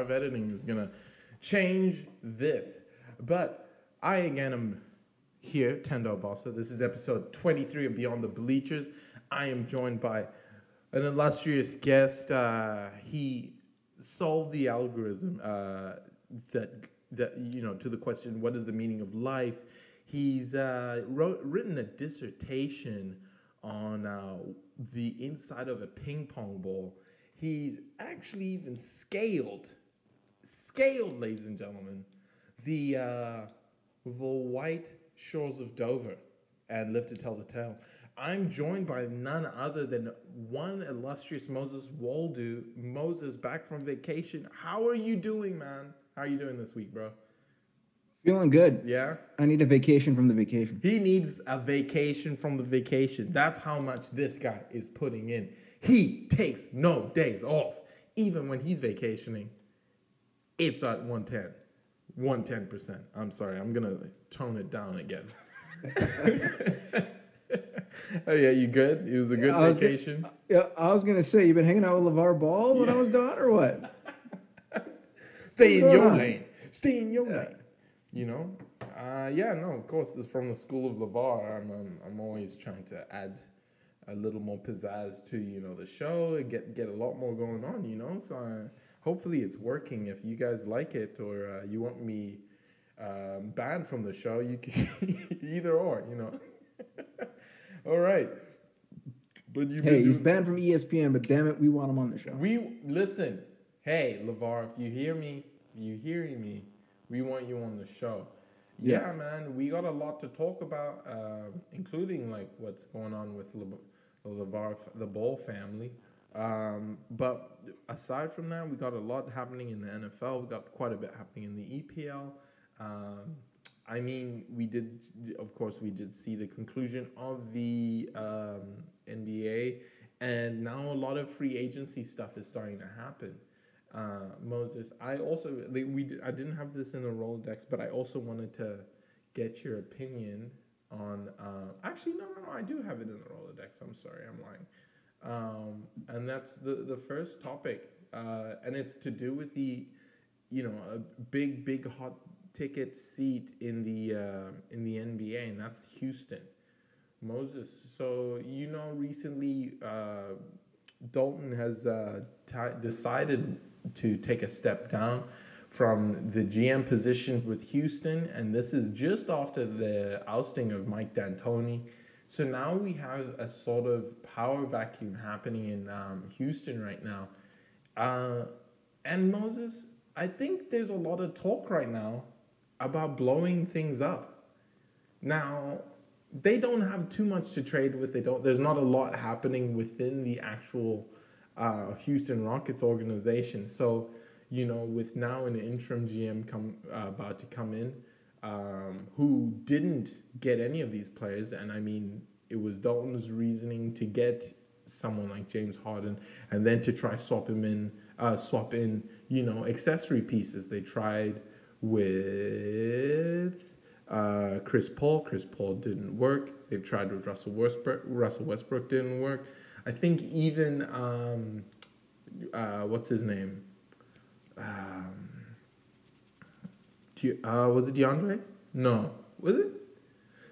power of editing is gonna change this. But I again am here, Tendo Bossa. This is episode 23 of Beyond the Bleachers. I am joined by an illustrious guest. Uh, he solved the algorithm uh, that that you know to the question, what is the meaning of life? He's uh, wrote, written a dissertation on uh, the inside of a ping pong ball. He's actually even scaled, scaled, ladies and gentlemen, the uh, the white shores of Dover and live to tell the tale. I'm joined by none other than one illustrious Moses Waldo. Moses, back from vacation. How are you doing, man? How are you doing this week, bro? Feeling good. Yeah? I need a vacation from the vacation. He needs a vacation from the vacation. That's how much this guy is putting in. He takes no days off. Even when he's vacationing, it's at 110. 110%. I'm sorry, I'm going to tone it down again. oh, yeah, you good? It was a good I was gonna- vacation. Yeah, I was gonna say, you been hanging out with LaVar Ball when I was gone, or what? Stay in your on? lane. Stay in your lane. You know? Uh, yeah, no, of course, from the school of LaVar, I'm, I'm, I'm always trying to add a little more pizzazz to, you know, the show and get, get a lot more going on, you know? So hopefully it's working. If you guys like it or uh, you want me um, banned from the show, you can either or, you know? All right. But you Hey, he's banned from ESPN, but damn it, we want him on the show. we listen. Hey, LaVar, if you hear me, if you hearing me, we want you on the show. Yeah, Yeah. man, we got a lot to talk about, um, including like what's going on with Le- LaVar, the Ball family. Um, but aside from that, we got a lot happening in the NFL. We got quite a bit happening in the EPL. Um, I mean, we did, of course, we did see the conclusion of the um, NBA, and now a lot of free agency stuff is starting to happen. Uh, Moses, I also like, we I didn't have this in the Rolodex, but I also wanted to get your opinion on. Uh, actually, no, no, no, I do have it in the Rolodex. I'm sorry, I'm lying. Um, and that's the the first topic, uh, and it's to do with the, you know, a big big hot ticket seat in the uh, in the NBA, and that's Houston. Moses, so you know, recently uh, Dalton has uh, ti decided to take a step down from the GM position with Houston, and this is just after the ousting of Mike D'Antoni. So now we have a sort of power vacuum happening in um, Houston right now. Uh, and Moses, I think there's a lot of talk right now about blowing things up. Now, they don't have too much to trade with. They don't. There's not a lot happening within the actual uh, Houston Rockets organization. So, you know, with now an interim GM come uh, about to come in, um, who didn't get any of these players, and I mean, it was Dalton's reasoning to get someone like James Harden, and then to try swap him in, uh, swap in, you know, accessory pieces. They tried with uh, Chris Paul. Chris Paul didn't work. They've tried with Russell Westbrook. Russell Westbrook didn't work. I think even um, uh, what's his name? Um, De- uh, was it DeAndre? No, was it?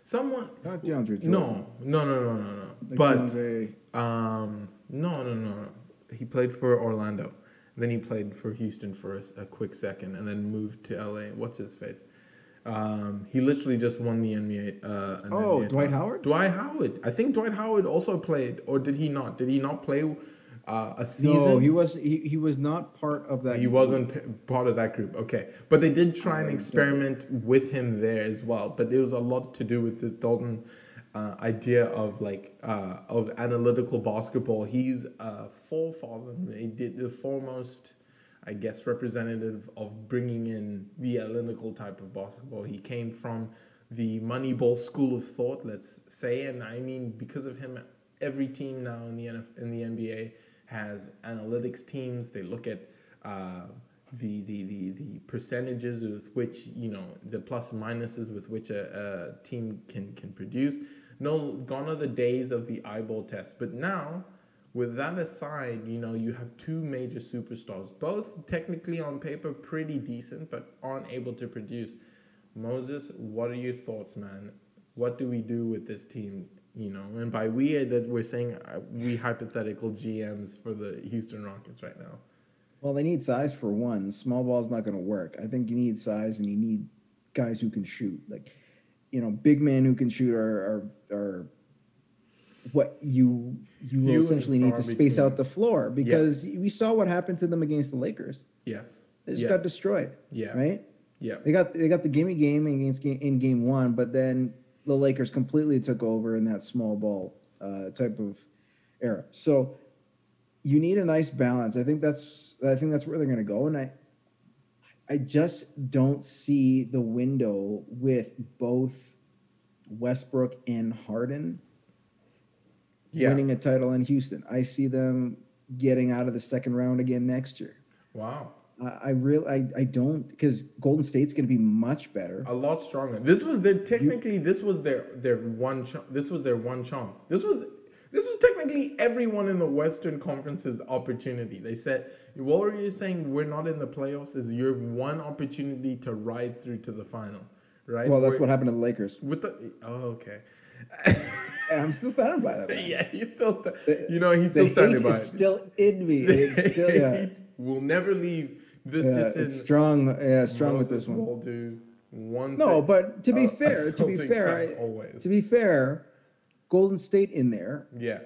Someone. Not DeAndre Jordan. No, no, no, no, no, no. Like but DeAndre, um, no, no, no, no. He played for Orlando. Then he played for Houston for a, a quick second, and then moved to LA. What's his face? Um, he literally just won the NBA. Uh, an Oh, NBA Dwight title. Howard? Dwight Howard. I think Dwight Howard also played, or did he not? Did he not play uh, a season? no, he was he, he was not part of that. He group. wasn't p- part of that group. Okay, but they did try and experiment with him there as well. But there was a lot to do with this Dalton uh, idea of like uh, of analytical basketball. He's a forefather. He did the foremost, I guess, representative of bringing in the analytical type of basketball. He came from the Moneyball school of thought, let's say, and I mean because of him, every team now in the NF- in the NBA has analytics teams. They look at uh, the, the the the percentages with which you know the plus and minuses with which a, a team can can produce. No, gone are the days of the eyeball test. But now with that aside, you know, you have two major superstars, both technically on paper pretty decent, but aren't able to produce. Moses, what are your thoughts, man? What do we do with this team? You know, and by we that we're saying uh, we hypothetical GMs for the Houston Rockets right now. Well, they need size for one. Small ball's not going to work. I think you need size and you need guys who can shoot. Like, you know, big men who can shoot are are, are what you you Few will essentially need to space between. out the floor because we saw what happened to them against the Lakers. Yes. They just yeah. got destroyed, yeah. right? Yeah. They got they got the gimme game against game, in game one, but then the Lakers completely took over in that small ball uh, type of era. So you need a nice balance. I think that's I think that's where they're going to go, and I I just don't see the window with both Westbrook and Harden Yeah. winning a title in Houston. I see them getting out of the second round again next year. Wow. I, really I, I don't because Golden State's going to be much better. A lot stronger. This was their technically this was their their one ch- this was their one chance. This was this was technically everyone in the Western Conference's opportunity. They said, "What were you saying? We're not in the playoffs. Is your one opportunity to ride through to the final, right?" Well, that's We're- what happened to the Lakers. with the. Oh, okay. I'm still standing by that. man. yeah, he's still. Sta- The- you know, he's still standing by is it. still in me. It's still, yeah. will never leave. This Yeah, just it's strong. Yeah, strong with this one. Will do one. No, but to be uh, fair, to be fair, I- always. to be fair, Golden State in there yeah,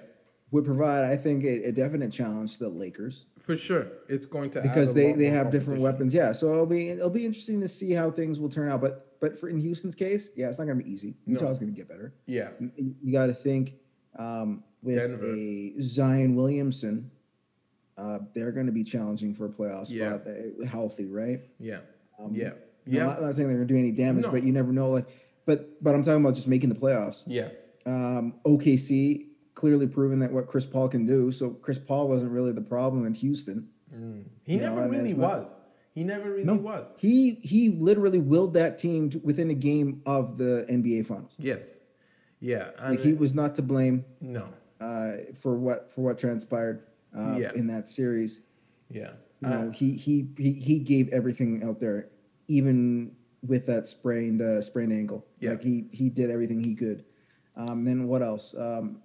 would provide, I think, a, a definite challenge to the Lakers for sure. It's going to because they, they have different weapons. Yeah, so it'll be it'll be interesting to see how things will turn out. But but for in Houston's case, yeah, it's not going to be easy. No. Utah's going to get better. Yeah, You, you got to think um, with Denver. a Zion Williamson, uh, they're going to be challenging for a playoff Yeah. spot, uh, healthy, right? yeah, Um, yeah, I'm yeah. not, not saying they're going to do any damage, No. but you never know. Like, but but I'm talking about just making the playoffs. yes, Um, OKC clearly proven that what Chris Paul can do. So Chris Paul wasn't really the problem in Houston. Mm. he You never and really was. He never really No. was. He he literally willed that team to, within a game of the NBA Finals. Yes, yeah. Like he was not to blame no, uh, for what for what transpired uh, Yeah. in that series. yeah. You know, he, he he he gave everything out there, even with that sprained uh, sprained ankle. Yeah. Like he he did everything he could. Um, then what else? Um,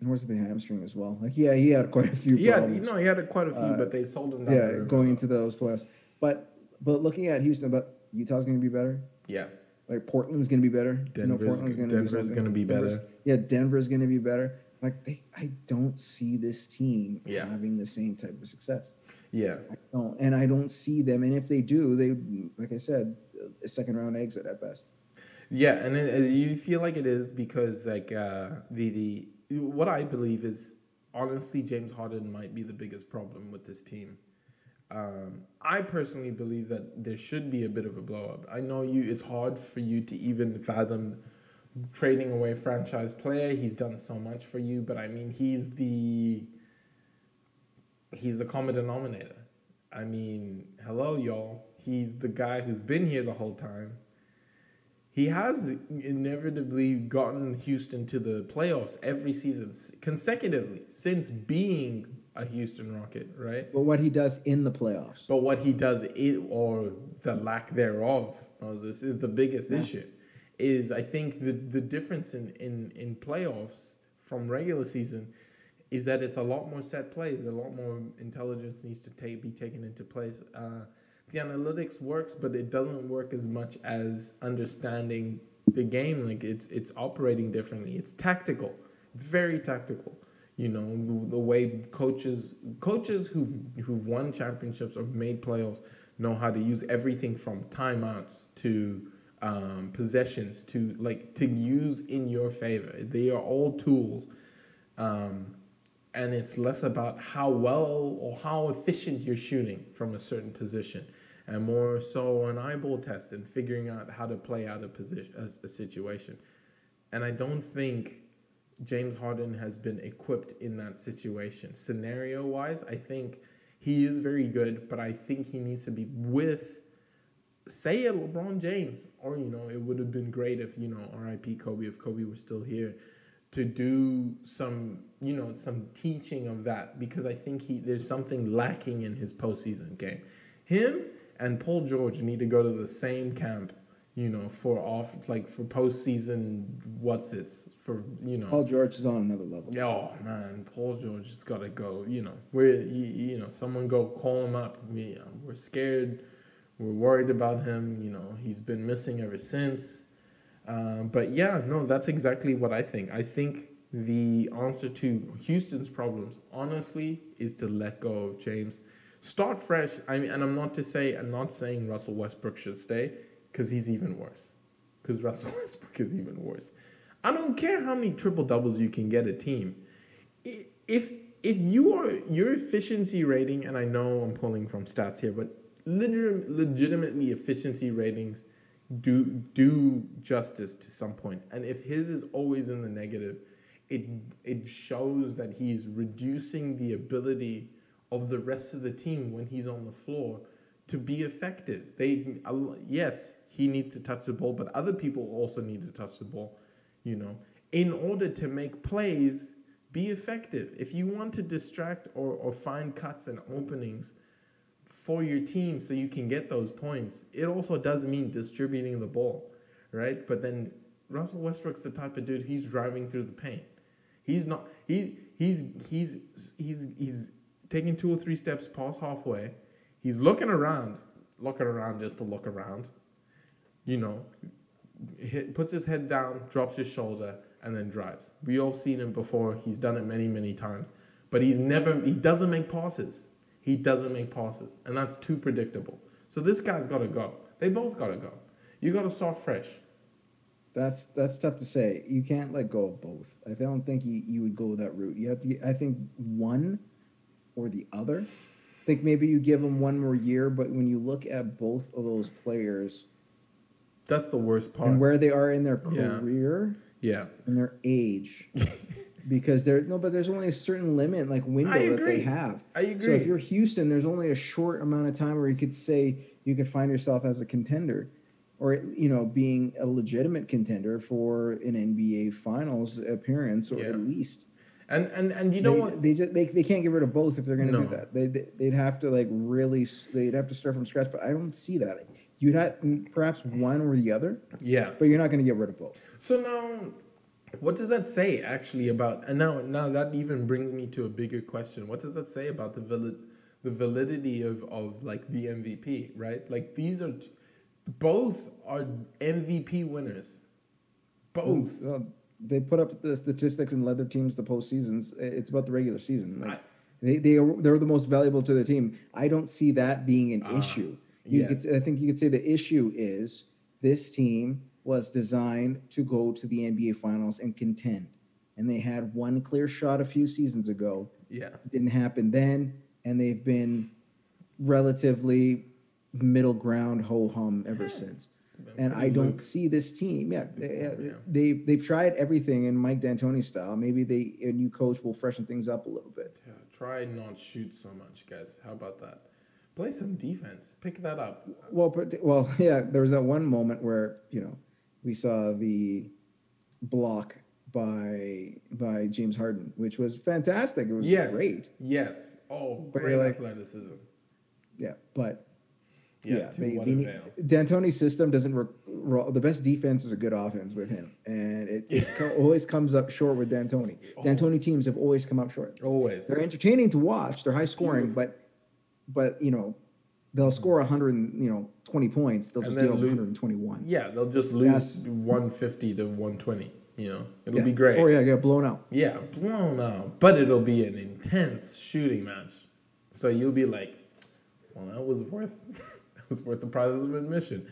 and where's the hamstring as well? Like yeah, he had quite a few Yeah, no, he had quite a few, Uh, but they sold him down. yeah, going into those playoffs. But but looking at Houston, but Utah's going to be better. yeah, Like Portland's going to be better. You know, Portland's Denver's gonna be Denver's- better. Yeah, Denver's going to be better. Like they, I don't see this team Yeah. having the same type of success. yeah, I don't, and I don't see them. And if they do, they, like I said, a second round exit at best. Yeah, and it, it- you feel like it is because like uh, the the what I believe is honestly James Harden might be the biggest problem with this team. Um, I personally believe that there should be a bit of a blow up. I know you; it's hard for you to even fathom trading away franchise player. He's done so much for you, but I mean, he's the he's the common denominator. I mean, hello, y'all. He's the guy who's been here the whole time. He has inevitably gotten Houston to the playoffs every season consecutively since being a Houston Rocket, right? But what he does in the playoffs, But what he does, it, or the lack thereof, Moses, is the biggest Yeah. issue. Is I think the the difference in, in in playoffs from regular season is that it's a lot more set plays. A lot more intelligence needs to take be taken into place. Uh, the analytics works, but it doesn't work as much as understanding the game. Like it's it's operating differently. It's tactical. It's very tactical. You know the, the way coaches coaches who've who've won championships or made playoffs know how to use everything from timeouts to um, possessions to like to use in your favor. They are all tools. Um, and it's less about how well or how efficient you're shooting from a certain position and more so an eyeball test and figuring out how to play out a position a, a situation and i don't think james harden has been equipped in that situation scenario wise i think he is very good but i think he needs to be with say it lebron james or you know it would have been great if you know rip kobe if kobe was still here to do some, you know, some teaching of that because I think he there's something lacking in his postseason game. Him and Paul George need to go to the same camp, you know, for off like for postseason what's it's for you know. Paul George is on another level. Oh man, Paul George has got to go. You know, we're you, you know someone go call him up. We uh, we're scared. We're worried about him. You know, he's been missing ever since. Um, but yeah, no, that's exactly what I think. I think the answer to Houston's problems, honestly, is to let go of James. Start fresh. I mean, and I'm not to say, I'm not saying Russell Westbrook should stay because he's even worse. Because Russell Westbrook is even worse. I don't care how many triple doubles you can get a team. If if you are your efficiency rating, and I know I'm pulling from stats here, but legitimately efficiency ratings do do justice to some point. And if his is always in the negative, it it shows that he's reducing the ability of the rest of the team when he's on the floor to be effective. They yes, he needs to touch the ball, but other people also need to touch the ball, you know, in order to make plays be effective. If you want to distract or, or find cuts and openings for your team so you can get those points. It also does mean distributing the ball, right? But then Russell Westbrook's the type of dude he's driving through the paint. He's not he he's he's he's he's taking two or three steps past halfway. He's looking around, looking around just to look around. You know, hit, puts his head down, drops his shoulder, and then drives. We all seen him before. He's done it many, many times. But he's never he doesn't make passes. He doesn't make passes, and that's too predictable. So this guy's got to go. They both got to go. You got to start fresh. That's that's tough to say. You can't let go of both. I don't think you, you would go that route. You have to. I think one or the other. I think maybe you give them one more year, but when you look at both of those players, that's the worst part. And where they are in their career, yeah, yeah. and their age. because there no, but there's only a certain limit like window that they have. I agree. So if you're Houston, there's only a short amount of time where you could say you could find yourself as a contender, or you know being a legitimate contender for an NBA Finals appearance, or yeah. at least. And and and you know they, what? They just they, they can't get rid of both if they're going to no. do that. They, they they'd have to like really they'd have to start from scratch. But I don't see that. You'd have mm, perhaps one or the other. Yeah. But you're not going to get rid of both. So now what does that say actually about? And now, now that even brings me to a bigger question. What does that say about the valid, the validity of of like the MVP? Right, like these are t- both are MVP winners. Both. Well, they put up the statistics and led their teams to postseasons. It's about the regular season. Like, I, they they are, they're the most valuable to the team. I don't see that being an uh, issue. You yes. could, I think you could say the issue is this team was designed to go to the NBA Finals and contend. And they had one clear shot a few seasons ago. Yeah. didn't happen then. And they've been relatively middle ground ho hum ever since. And I don't see this team. Yeah, they, yeah. Uh, they they've tried everything in Mike D'Antoni style. Maybe they a new coach will freshen things up a little bit. Yeah, try not shoot so much, guys. How about that? Play some defense. Pick that up. Well, well, yeah. There was that one moment where you know we saw the block by by James Harden, which was fantastic. It was yes. great. Yes. Oh, but great like, athleticism. Yeah, but yeah, yeah they, they D'Antoni's system doesn't. the best defense is a good offense with him, and it, it co- always comes up short with D'Antoni. D'Antoni teams have always come up short. Always. They're entertaining to watch. They're high scoring, but but you know they'll score 100 you know 20 points they'll just deal 121 yeah they'll just lose 150 to 120 you know? It'll yeah. be great. Or yeah get blown out. Yeah blown out. But it'll be an intense shooting match. So you'll be like well that was worth that was worth the price of admission.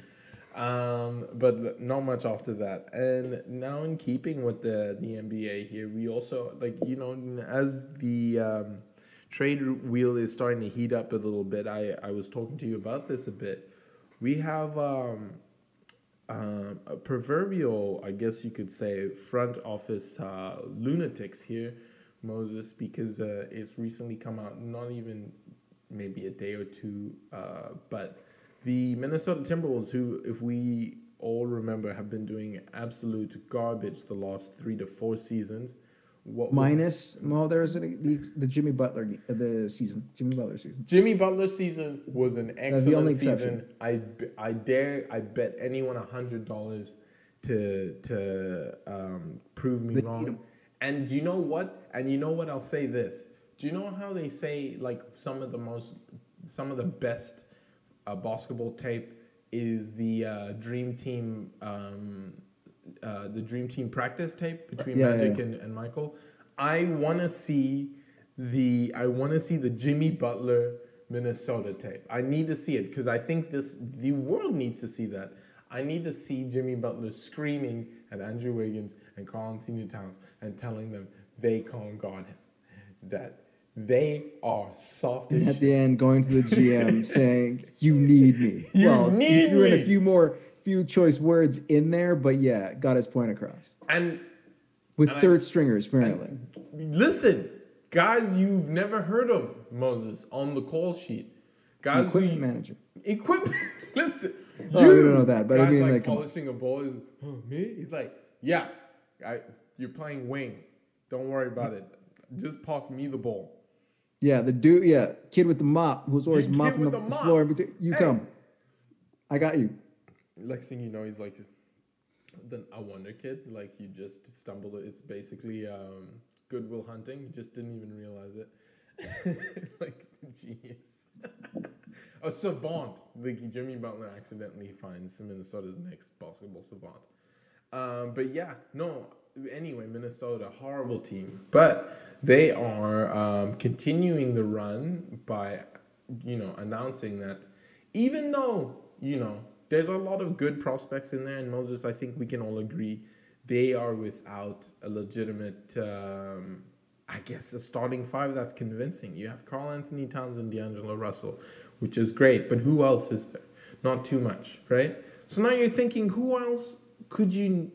Um, but not much after that. And now in keeping with the the nba here we also like you know as the um, trade wheel is starting to heat up a little bit. I, I was talking to you about this a bit. We have um, um, a proverbial, I guess you could say, front office uh, lunatics here, Moses, because uh, it's recently come out, not even maybe a day or two, uh, but the Minnesota Timberwolves, who, if we all remember have been doing absolute garbage the last three to four seasons. What Minus, well, there's a, the, the Jimmy Butler the season, Jimmy Butler season. Jimmy Butler season was an excellent season. I, I dare I bet anyone a hundred dollars to to um, prove me They wrong. And you know what? And you know what? I'll say this. Do you know how they say like some of the most some of the best uh, basketball tape is the uh, Dream Team um, uh, the Dream Team practice tape between Yeah, Magic yeah. And, and Michael. I want to see the I want to see the Jimmy Butler Minnesota tape. I need to see it because I think this the world needs to see that. I need to see Jimmy Butler screaming at Andrew Wiggins and Karl-Anthony Towns and telling them they can't guard him. That they are soft And at the end, going to the GM saying, "You need me." You well, need in me. a few more, few choice words in there, but yeah, got his point across And with And I- third stringers apparently. listen, guys you've never heard of Moses on the call sheet. Guys who Equipment you- manager. Equipment. Listen. Oh, I don't know that, but I guys mean, like, like, polishing a ball is oh, me. He's like, yeah, I, you're playing wing. Don't worry about it. Just pass me the ball. Yeah, the dude, yeah, kid with the mop who's always Kid mopping with the, the floor. in between- You Hey. come. I got you. Next thing you know, he's like, the a wonder kid. Like you just stumbled. It's basically um, Good Will Hunting. You just didn't even realize it. like genius. a savant. Like Jimmy Butler accidentally finds Minnesota's next basketball savant. Um, but yeah, no. Anyway, Minnesota, horrible team, but they are um, continuing the run by, you know, announcing that even though you know there's a lot of good prospects in there, and Moses, I think we can all agree they are without a legitimate, um, I guess, a starting five that's convincing. You have Karl-Anthony Towns and D'Angelo Russell, which is great, but who else is there? Not too much, right? So now you're thinking, who else could you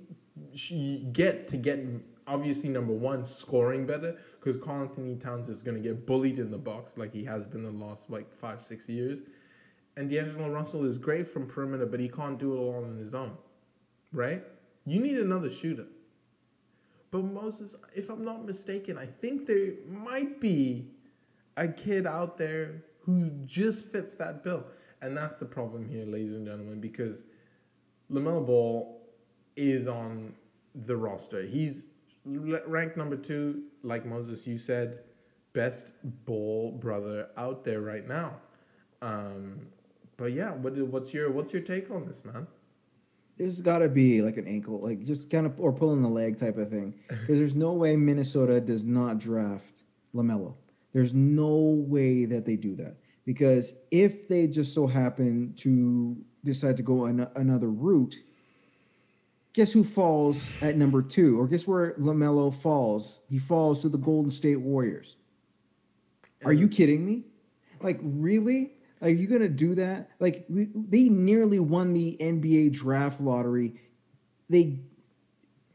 get to get obviously number one scoring better because Karl-Anthony Towns is going to get bullied in the box like he has been the last like five six years, and D'Angelo Russell is great from perimeter, but he can't do it all on his own, right? You need another shooter. But Moses, if I'm not mistaken, I think there might be a kid out there who just fits that bill. And that's the problem here, ladies and gentlemen, because LaMelo Ball is on the roster. He's ranked number two, like Moses, you said, best ball brother out there right now. Um, but yeah, what, what's your what's your take on this, man? This has got to be like an ankle, like just kind of or pulling the leg type of thing. Because there's no way Minnesota does not draft LaMelo. There's no way that they do that. Because if they just so happen to decide to go an- another route, guess who falls at number two? Or guess where LaMelo falls? He falls to the Golden State Warriors. Are you kidding me? Like, really? Are you gonna do that? Like, we, they nearly won the NBA draft lottery. They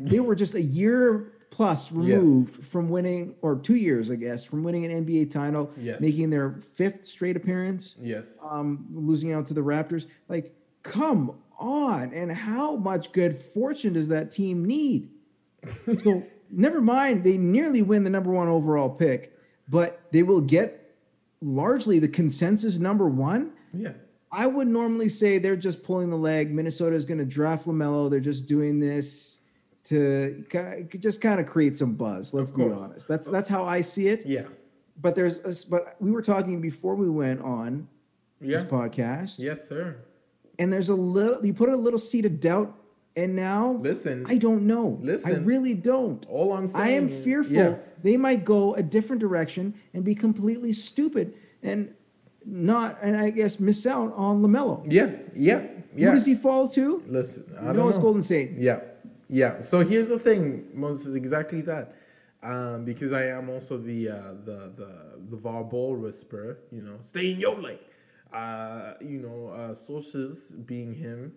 they were just a year plus removed from winning, or two years, I guess, from winning an NBA title, Yes. making their fifth straight appearance, Yes. um, losing out to the Raptors. Like, come on! And how much good fortune does that team need? so never mind, they nearly win the number one overall pick, but they will get largely the consensus number one. Yeah. I would normally say they're just pulling the leg. Minnesota is going to draft LaMelo. They're just doing this to just kind of create some buzz. Let's be honest. That's that's how I see it. Yeah. But there's a but we were talking before we went on Yeah. this podcast, Yes, sir. and there's a little you put a little seed of doubt, and now Listen. I don't know. Listen, I really don't. all I'm saying. I am fearful Yeah. they might go a different direction and be completely stupid and not, and I guess miss out on LaMelo. Yeah. Yeah. Yeah. Who does he fall to? Listen, I You don't know it's. Golden State. Yeah, yeah. So here's the thing, Moses, exactly that. Um, because I am also the uh, the the the VAR ball whisperer, you know, stay in your lane. Uh, you know, uh, sources being him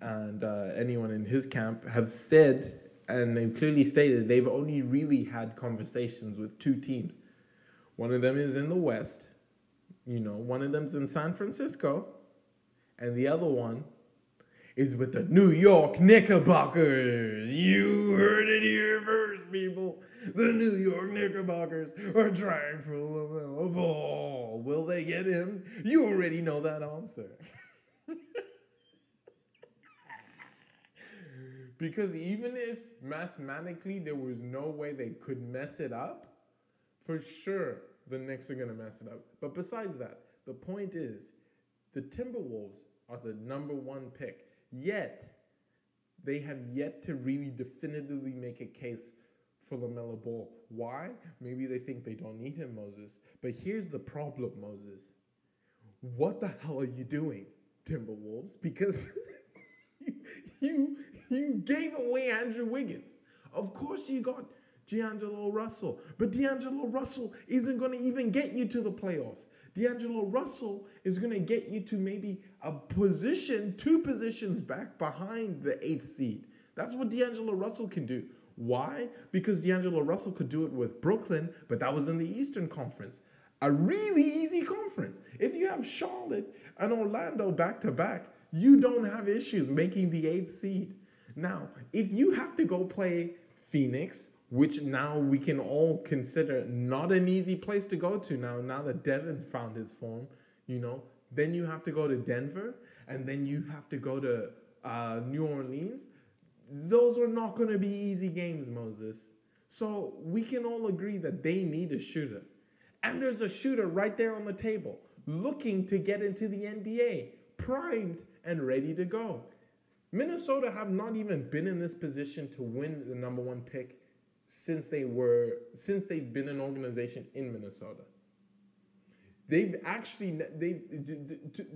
and uh, anyone in his camp have said, and they've clearly stated they've only really had conversations with two teams. One of them is in the West, you know, one of them's in San Francisco, and the other one is with the New York Knickerbockers. You heard it here first, people. The New York Knickerbockers are trying for LaMelo Ball. Will they get him? You already know that answer. because even if mathematically there was no way they could mess it up, for sure the Knicks are going to mess it up. But besides that, the point is the Timberwolves are the number one pick. Yet, they have yet to really definitively make a case for LaMelo Ball. Why? Maybe they think they don't need him, Moses. But here's the problem, Moses. What the hell are you doing, Timberwolves? Because you, you, you gave away Andrew Wiggins. Of course, you got D'Angelo Russell. But D'Angelo Russell isn't going to even get you to the playoffs. D'Angelo Russell is going to get you to maybe a position, two positions back behind the eighth seed. That's what D'Angelo Russell can do. Why? Because D'Angelo Russell could do it with Brooklyn, but that was in the Eastern Conference. A really easy conference. If you have Charlotte and Orlando back to back, you don't have issues making the eighth seed. Now, if you have to go play Phoenix, which now we can all consider not an easy place to go to now, now that Devin's found his form, you know, then you have to go to Denver, and then you have to go to uh, New Orleans. Those are not going to be easy games, Moses. So we can all agree that they need a shooter. And there's a shooter right there on the table looking to get into the NBA, primed and ready to go. Minnesota have not even been in this position to win the number one pick since they were since they've been an organization in Minnesota. They've actually they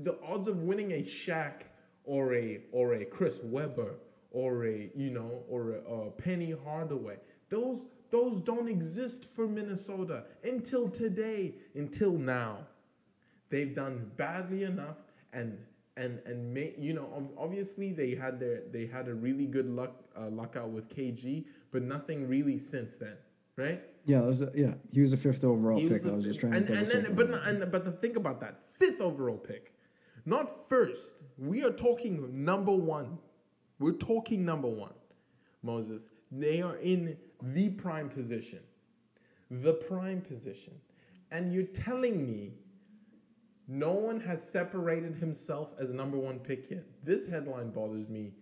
the, odds of winning a Shaq or a or a Chris Webber or a you know or a, a Penny Hardaway those those don't exist for Minnesota until today until now. They've done badly enough and and and may, you know obviously they had their they had a really good luck uh, luck out with KG, but nothing really since then, right? Yeah, was a, yeah. He was a fifth overall he pick. Was I was just trying and, to. And then, but and, but the think about that fifth overall pick, not first. We are talking number one. We're talking number one, Moses. They are in the prime position, the prime position, and you're telling me no one has separated himself as number one pick yet. This headline bothers me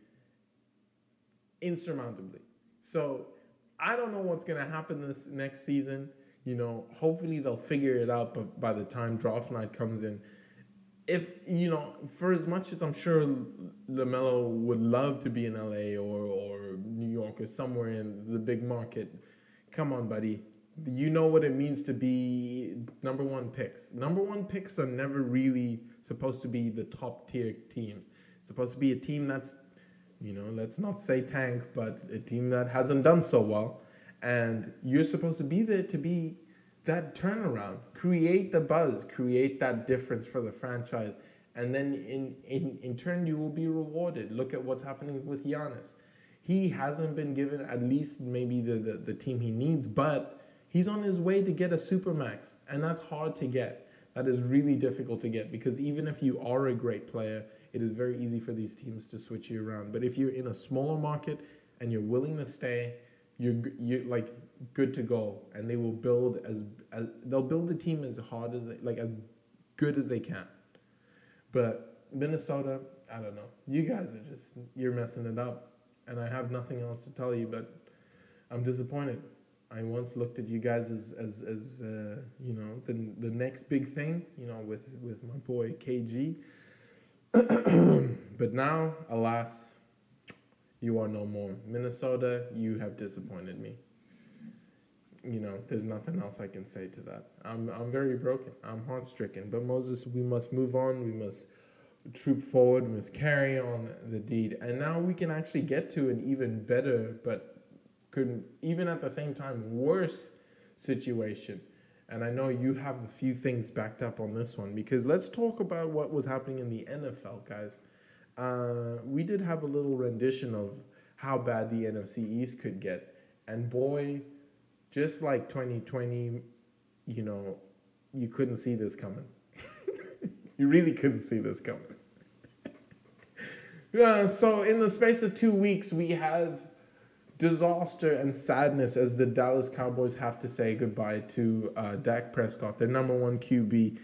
insurmountably. So I don't know what's going to happen this next season. You know, hopefully they'll figure it out but by the time draft night comes in. If, you know, for as much as I'm sure LaMelo would love to be in LA or, or New York or somewhere in the big market, come on, buddy you know what it means to be number one picks. Number one picks are never really supposed to be the top tier teams. It's supposed to be a team that's, you know, let's not say tank, but a team that hasn't done so well. And you're supposed to be there to be that turnaround, create the buzz, create that difference for the franchise. And then in, in, in turn, you will be rewarded. Look at what's happening with Giannis. He hasn't been given at least maybe the, the, the team he needs, but He's on his way to get a supermax, and that's hard to get. That is really difficult to get because even if you are a great player, it is very easy for these teams to switch you around. But if you're in a smaller market and you're willing to stay, you're you're like good to go, and they will build as as they'll build the team as hard as they, like as good as they can. But Minnesota, I don't know. You guys are just you're messing it up, and I have nothing else to tell you. But I'm disappointed. I once looked at you guys as as as uh, you know the the next big thing, you know, with with my boy KG. but now, alas, you are no more. Minnesota, you have disappointed me. You know, there's nothing else I can say to that. I'm I'm very broken. I'm heart stricken. But Moses, we must move on. We must troop forward. We must carry on the deed. And now we can actually get to an even better, but could even at the same time worse situation. And I know you have a few things backed up on this one because let's talk about what was happening in the NFL, guys. Uh, we did have a little rendition of how bad the NFC East could get. And boy, just like 2020, you know, you couldn't see this coming. you really couldn't see this coming. Yeah, so in the space of two weeks, we have disaster and sadness as the Dallas Cowboys have to say goodbye to uh, Dak Prescott, their number one QB.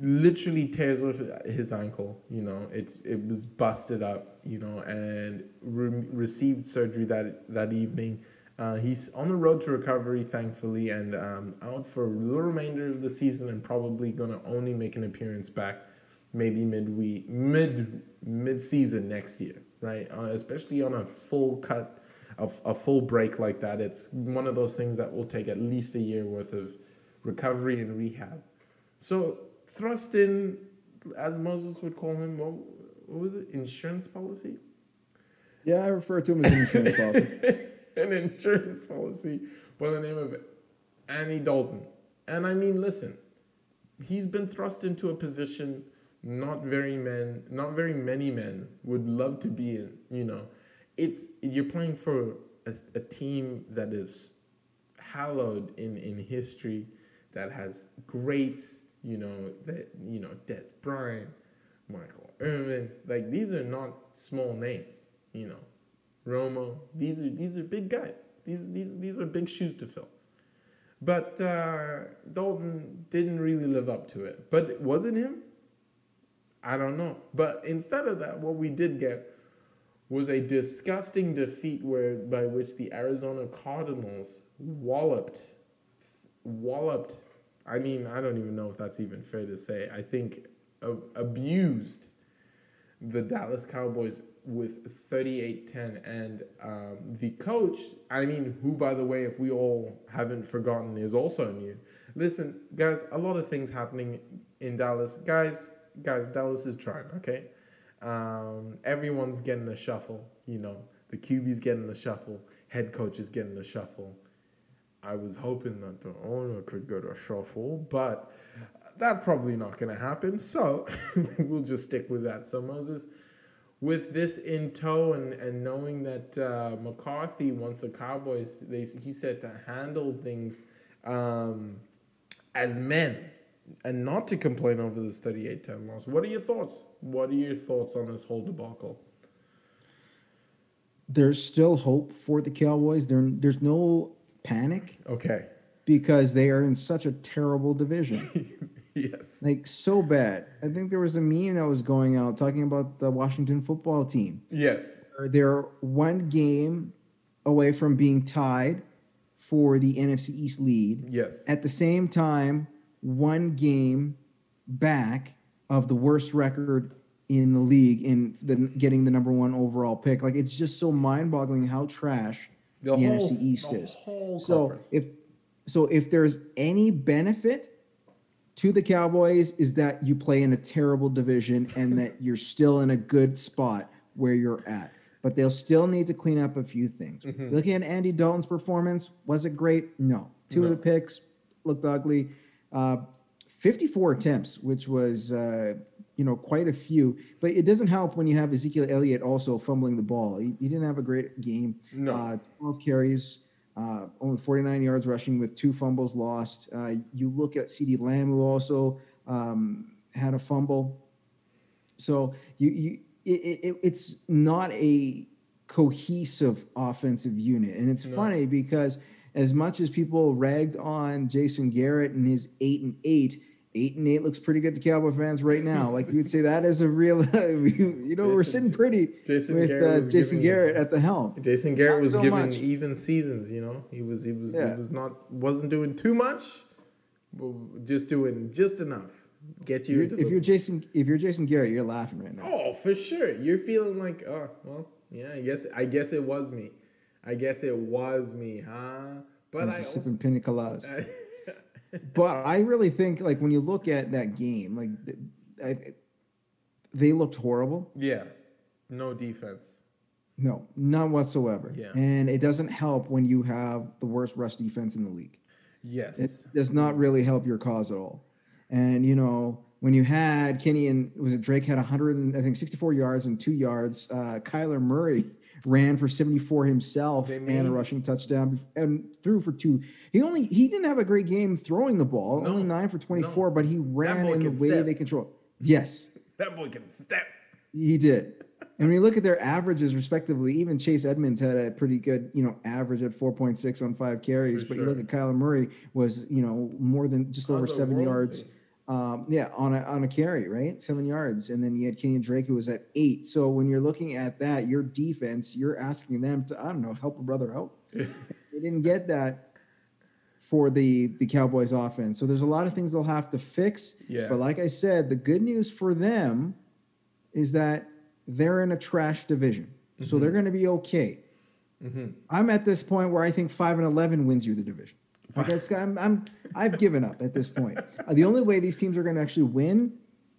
Literally tears off his ankle. You know, it's it was busted up. You know, and re- received surgery that that evening. Uh, he's on the road to recovery, thankfully, and um, out for the remainder of the season, and probably gonna only make an appearance back maybe midweek, mid mid season next year, right? Uh, especially on a full cut, a, a full break like that. It's one of those things that will take at least a year worth of recovery and rehab. So thrust in, as Moses would call him, what, what was it? Insurance policy. Yeah, I refer to him as an insurance policy. an insurance policy by the name of Andy Dalton. And I mean, listen, he's been thrust into a position not very men, not very many men would love to be in. You know, it's you're playing for a, a team that is hallowed in in history, that has greats. You know that you know Dez Bryant, Michael Irvin. Like these are not small names. You know, Romo. These are these are big guys. These these these are big shoes to fill. But uh, Dalton didn't really live up to it. But was it him? I don't know. But instead of that, what we did get was a disgusting defeat where by which the Arizona Cardinals walloped walloped I mean, I don't even know if that's even fair to say. I think uh, abused the Dallas Cowboys with 38-10 and um, the coach, I mean, who by the way, if we all haven't forgotten, is also new. Listen, guys, a lot of things happening in Dallas. Guys, guys, Dallas is trying, okay? Um, everyone's getting a shuffle, you know. The QB's getting the shuffle, head coach is getting the shuffle. I was hoping that the owner could get a shuffle, but that's probably not going to happen. So we'll just stick with that. So, Moses, with this in tow and, and knowing that uh, McCarthy wants the Cowboys, they, he said to handle things um, as men and not to complain over this 38-10 loss. What are your thoughts? What are your thoughts on this whole debacle? There's still hope for the Cowboys. There, there's no panic. Okay. Because they are in such a terrible division. yes. Like so bad. I think there was a meme that was going out talking about the Washington football team. Yes. Uh, they're one game away from being tied for the NFC East lead. Yes. At the same time, one game back of the worst record in the league in the, getting the number one overall pick. Like it's just so mind-boggling how trash the, the whole, NFC East the is. so conference. if so, if there's any benefit to the Cowboys, is that you play in a terrible division and that you're still in a good spot where you're at. But they'll still need to clean up a few things. Mm-hmm. Looking at Andy Dalton's performance, was it great? No. Two no. of the picks looked ugly. Uh, 54 attempts, which was uh, you know quite a few. But it doesn't help when you have Ezekiel Elliott also fumbling the ball. He, he didn't have a great game. No. Uh, 12 carries, uh, only 49 yards rushing with two fumbles lost. Uh, you look at CeeDee Lamb, who also um, had a fumble. So you, you it, it, it's not a cohesive offensive unit, and it's no. funny because as much as people ragged on Jason Garrett and his eight and eight, eight and eight looks pretty good to Cowboy fans right now. Like you would say that is a real, you know, Jason, we're sitting pretty Jason with Garrett uh, Jason Garrett at the helm. Jason Garrett not was so giving much. even seasons. You know, he was he was yeah. he was not wasn't doing too much, just doing just enough. Get you. You're, if you're Jason, if you're Jason Garrett, you're laughing right now. Oh, for sure. You're feeling like, oh, well, yeah. I guess I guess it was me. I guess it was me, huh? But I, I also, sipping pina coladas. I, but I really think like when you look at that game, like I, they looked horrible. Yeah, no defense. No, none whatsoever. Yeah, and it doesn't help when you have the worst rush defense in the league. Yes, it does not really help your cause at all. And you know when you had Kenyan was it Drake had 100 I think 64 yards and two yards. Uh, Kyler Murray ran for 74 himself and a rushing touchdown and threw for two. He only he didn't have a great game throwing the ball, no, only nine for 24, no. but he ran in the way step. they control. Yes, that boy can step. He did. And when you look at their averages respectively, even Chase Edmonds had a pretty good, you know, average at 4.6 on five carries. For but you look at Kyler Murray was, you know, more than just over seven yards. Otherworldly. Um, yeah, on a on a carry, right? Seven yards, and then you had Kenyan Drake who was at eight. So when you're looking at that, your defense, you're asking them to I don't know help a brother out. They didn't get that for the the Cowboys offense. So there's a lot of things they'll have to fix. Yeah. But like I said, the good news for them is that they're in a trash division, so they're going to be okay. hmm I'm at this point where I think five and eleven wins you the division. Like I'm, I'm, I've given up at this point. Uh, the only way these teams are going to actually win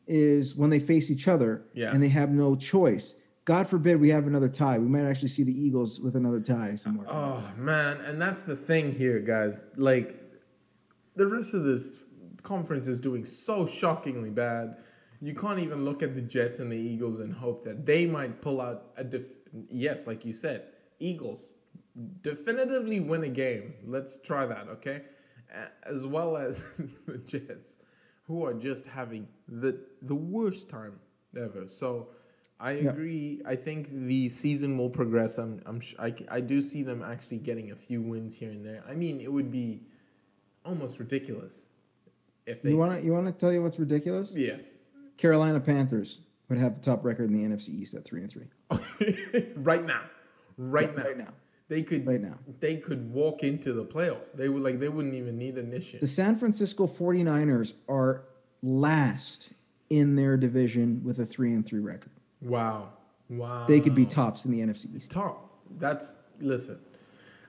is when they face each other Yeah. and they have no choice. God forbid we have another tie. We might actually see the Eagles with another tie somewhere. Oh man, and that's the thing here, guys. Like the rest of this conference is doing so shockingly bad. You can't even look at the Jets and the Eagles and hope that they might pull out a def- yes, like you said, Eagles definitively win a game. Let's try that, okay? As well as the Jets, who are just having the the worst time ever. So. I Yeah. agree. I think the season will progress. I'm, I'm, I, I do see them actually getting a few wins here and there. I mean, it would be almost ridiculous if they. you want to you want to tell you what's ridiculous? Yes. Carolina Panthers would have the top record in the NFC East at three and three. right now, right Yeah, now, right now. They could. Right now. they could walk into the playoffs. They would like. They wouldn't even need issue. The San Francisco 49ers are last in their division with a three and three record. Wow. Wow. They could be tops in the NFC East. top. That's listen.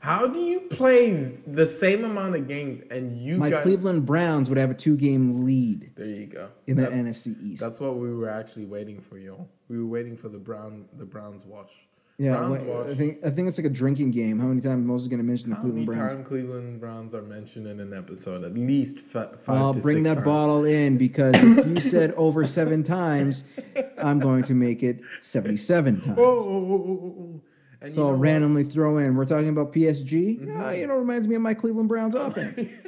How do you play the same amount of games and you My got? Cleveland Browns would have a two game lead There you go. in the NFC East. That's what we were actually waiting for, y'all. We were waiting for the Brown, the Browns watch. Yeah, I think I think it's like a drinking game. How many times Moses is going to mention the How many Cleveland Browns? times Cleveland Browns are mentioned in an episode? At least fi- five I'll bring that times. bottle in because if you said over seven times, I'm going to make it 77 times. Oh. And So you I'll what? randomly throw in. We're talking about PSG. Mm-hmm. Yeah, you know, reminds me of my Cleveland Browns offense.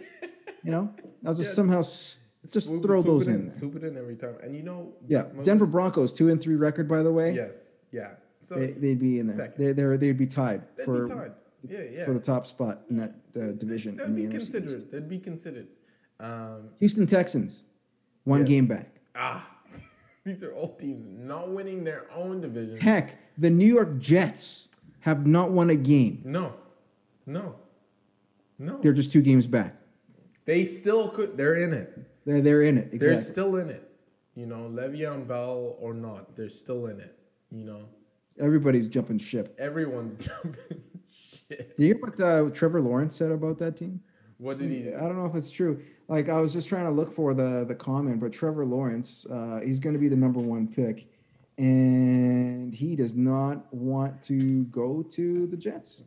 You know, I'll just Yeah. somehow s- just Swoop- throw swoop those in. there. Swoop it in every time. And you know, Yeah, Denver Broncos two and three record by the way. Yes, yeah. So They, they'd be in there. Second. They they're, they'd be tied they'd for be tied. Yeah, yeah. for the top spot in that uh, division. They'd in the be NFC East. considered. They'd be considered. Um, Houston Texans, one Yes. game back. ah, these are all teams not winning their own division. Heck, the New York Jets have not won a game. No, no, no. They're just two games back. They still could. They're in it. They're they're in it. They're still in it. You know, Le'Veon Bell or not, they're still in it. You know, Everybody's jumping ship. everyone's jumping shit. Do you hear what uh, Trevor Lawrence said about that team? What did he do? I don't know if it's true. Like I was just trying to look for the the comment, but Trevor Lawrence, uh, he's going to be the number one pick, and he does not want to go to the Jets.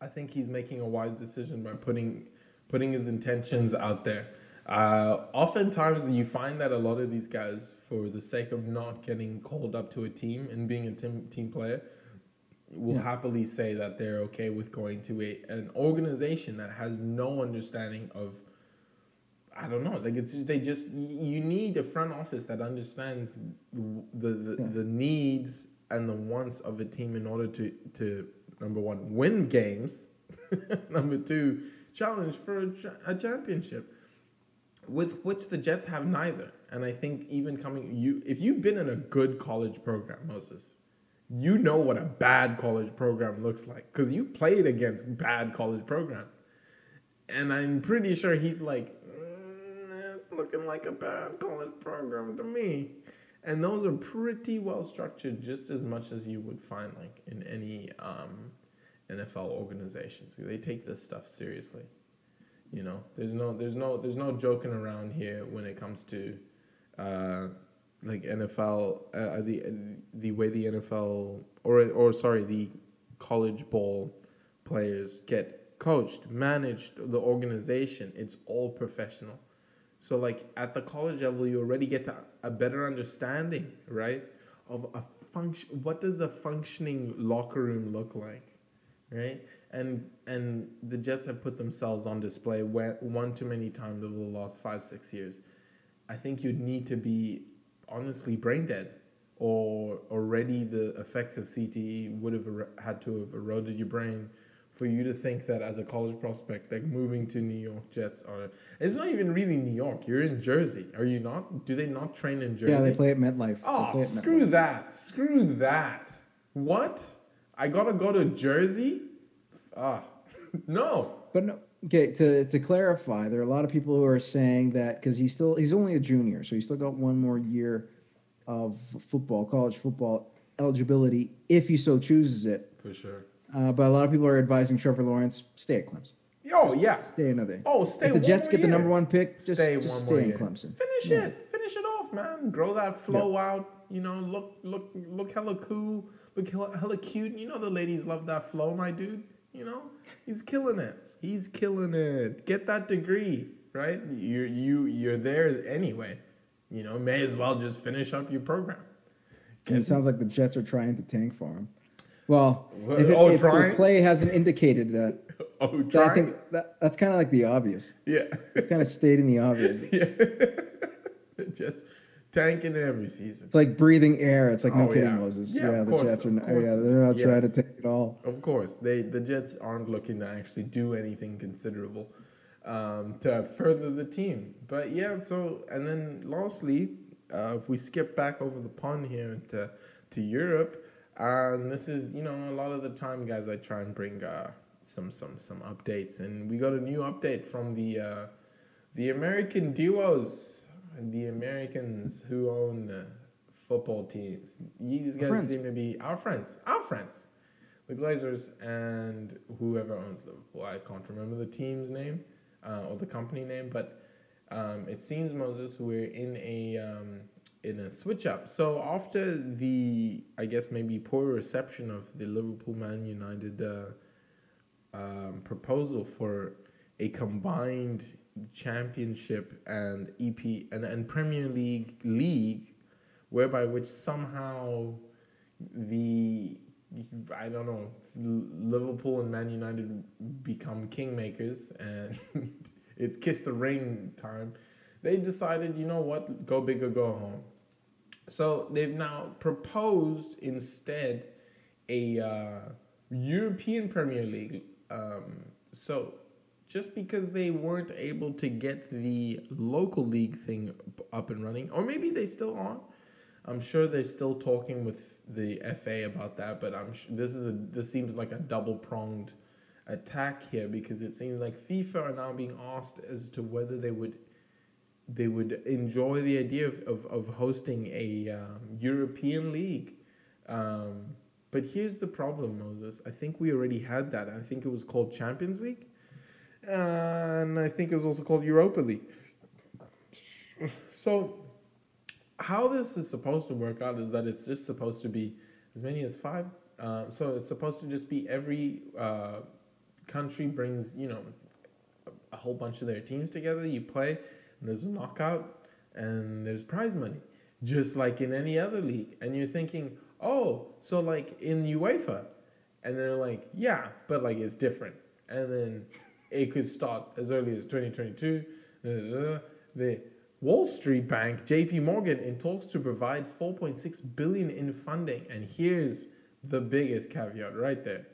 I think he's making a wise decision by putting putting his intentions out there. Uh, oftentimes, you find that a lot of these guys, for the sake of not getting called up to a team and being a team team player, will Yeah. happily say that they're okay with going to a an organization that has no understanding of. I don't know. Like it's they just you need a front office that understands the the, Yeah. the needs and the wants of a team in order to to number one win games, number two challenge for a, a championship, with which the Jets have neither. And I think even coming you if you've been in a good college program, Moses, you know what a bad college program looks like because you played against bad college programs. And I'm pretty sure he's like, "Mm, it's looking like a bad college program to me. And those are pretty well structured, just as much as you would find like in any um, NFL organization. So they take this stuff seriously. You know, there's no, there's no, there's no joking around here when it comes to uh, like NFL, uh, the the way the NFL or or sorry, the college ball players get coached, managed, the organization. It's all professional. So like at the college level, you already get to a better understanding, right, of a function. What does a functioning locker room look like, right? And and the Jets have put themselves on display one one too many times over the last five six years. I think you'd need to be honestly brain dead or already the effects of CTE would have ero- had to have eroded your brain for you to think that as a college prospect, like moving to New York Jets are. It's not even really New York. You're in Jersey, are you not? Do they not train in Jersey? Yeah, they play at MetLife. Oh, screw MetLife. that. Screw that. What? I gotta go to Jersey? Ah, no. But no, okay, to, to clarify, there are a lot of people who are saying that because he's still he's only a junior, so he's still got one more year of football, college football eligibility, if he so chooses it. For sure. Uh, but a lot of people are advising Trevor Lawrence stay at Clemson, Oh, yeah. stay another. Day. Oh, stay if the Jets get the number one pick, just stay just one stay more in year. Clemson. Finish Yeah. it. Finish it off, man. Grow that flow out. You know, look, look, look hella cool. Look hella, hella cute. You know the ladies love that flow, my dude. You know, he's killing it. He's killing it. Get that degree, right? You're you you're there anyway. You know, may as well just finish up your program. And it sounds like the Jets are trying to tank for him. Well, if, it, oh, if trying? play hasn't indicated that, Oh, then I think that, that's kind of like the obvious. Yeah. Kind of stating the obvious. yeah. the Jets tanking every season. It's like breathing air. It's like no Oh, kidding, yeah. Moses. Yeah, Yeah, the course, Jets are. Not, yeah, they're not trying to Yes. take it all. Of course, they the Jets aren't looking to actually do anything considerable um, to further the team. But yeah, so and then lastly, uh, if we skip back over the pond here to to Europe, and this is you know a lot of the time, guys, I try and bring uh, some some some updates, and we got a new update from the uh, the American duos, the Americans who own the football teams. These guys friends. seem to be our friends, our friends the Glazers and whoever owns Liverpool. I can't remember the team's name uh, or the company name, but um, it seems Moses we're in a um, in a switch up. So after the I guess maybe poor reception of the Liverpool Man United uh, um, proposal for a combined championship and EP and, and Premier League league, whereby which somehow the I don't know Liverpool and Man United become kingmakers and it's kiss the ring time. They decided, you know what, go big or go home. So they've now proposed instead a uh, European Premier League. Um, so just because they weren't able to get the local league thing up and running, or maybe they still are. I'm sure they're still talking with the FA about that, but I'm this is a this seems like a double pronged attack here because it seems like FIFA are now being asked as to whether they would they would enjoy the idea of, of, of hosting a um, European league. Um, but here's the problem, Moses. I think we already had that. I think it was called Champions League. And I think it's also called Europa League. So, how this is supposed to work out is that it's just supposed to be as many as five. Um, so, it's supposed to just be every uh, country brings, you know, a whole bunch of their teams together. You play, and there's a knockout, and there's prize money, just like in any other league. And you're thinking, oh, so like in UEFA, and they're like, yeah, but like it's different. And then it could start as early as 2022. da, da, da. The Wall Street Bank, JP Morgan, in talks to provide 4.6 billion in funding. And here's the biggest caveat right there.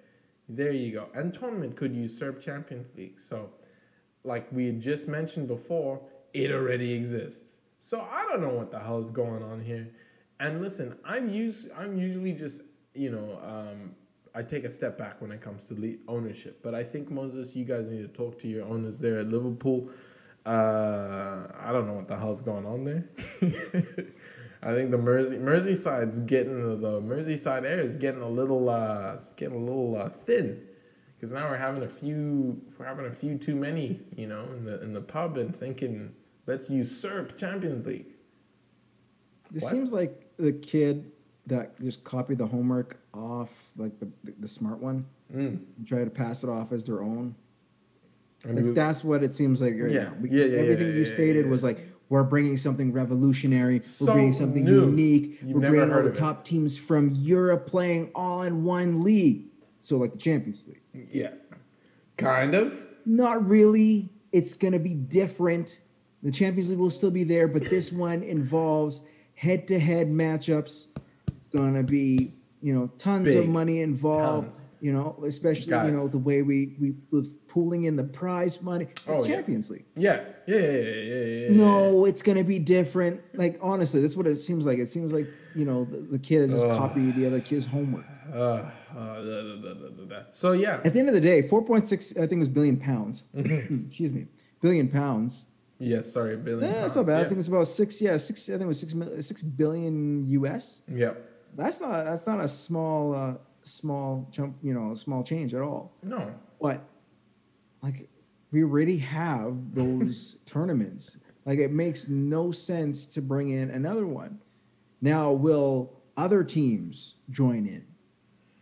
There you go. And tournament could usurp Champions League. So, like we had just mentioned before, it already exists. So I don't know what the hell is going on here. And listen, I'm used. I'm usually just you know um, I take a step back when it comes to ownership. But I think Moses, you guys need to talk to your owners there at Liverpool. Uh, I don't know what the hell's going on there. I think the Mersey Merseyside's getting the Merseyside air is getting a little uh, it's getting a little uh, thin because now we're having a few we're having a few too many you know in the in the pub and thinking let's usurp Champions League. It What? seems like the kid that just copied the homework off, like the the smart one, Mm. and try to pass it off as their own. And Like we- that's what it seems like right Yeah. We- Yeah, yeah, Everything yeah, you stated was like we're bringing something revolutionary. So we're bringing something new. unique. You've we're never bringing all the of it. top teams from Europe playing all in one league. So like the Champions League. yeah, kind of. Not really. It's gonna be different. The Champions League will still be there, but this one involves head-to-head matchups gonna be you know tons of money involved. Tons. You know, especially you know the way we we with pooling in the prize money. Oh, the yeah. Champions League. Yeah, yeah, yeah, yeah, yeah, yeah. No, it's gonna be different. Like honestly, that's what it seems like. It seems like you know the, the kid has just Ugh. copied the other kid's homework. Uh, uh, da, da, da. So yeah, At the end of the day, four point six, I think it was billion pounds. Mm-hmm. Excuse me, billion pounds. yeah. Sorry, billion. Yeah, that's not bad. I think it's about six. Yeah, six. I think it was six, six billion US. yeah. That's not that's not a small uh, small jump. You know, a small change at all. No. But like, we already have those tournaments. Like, it makes no sense to bring in another one. Now, will other teams join in?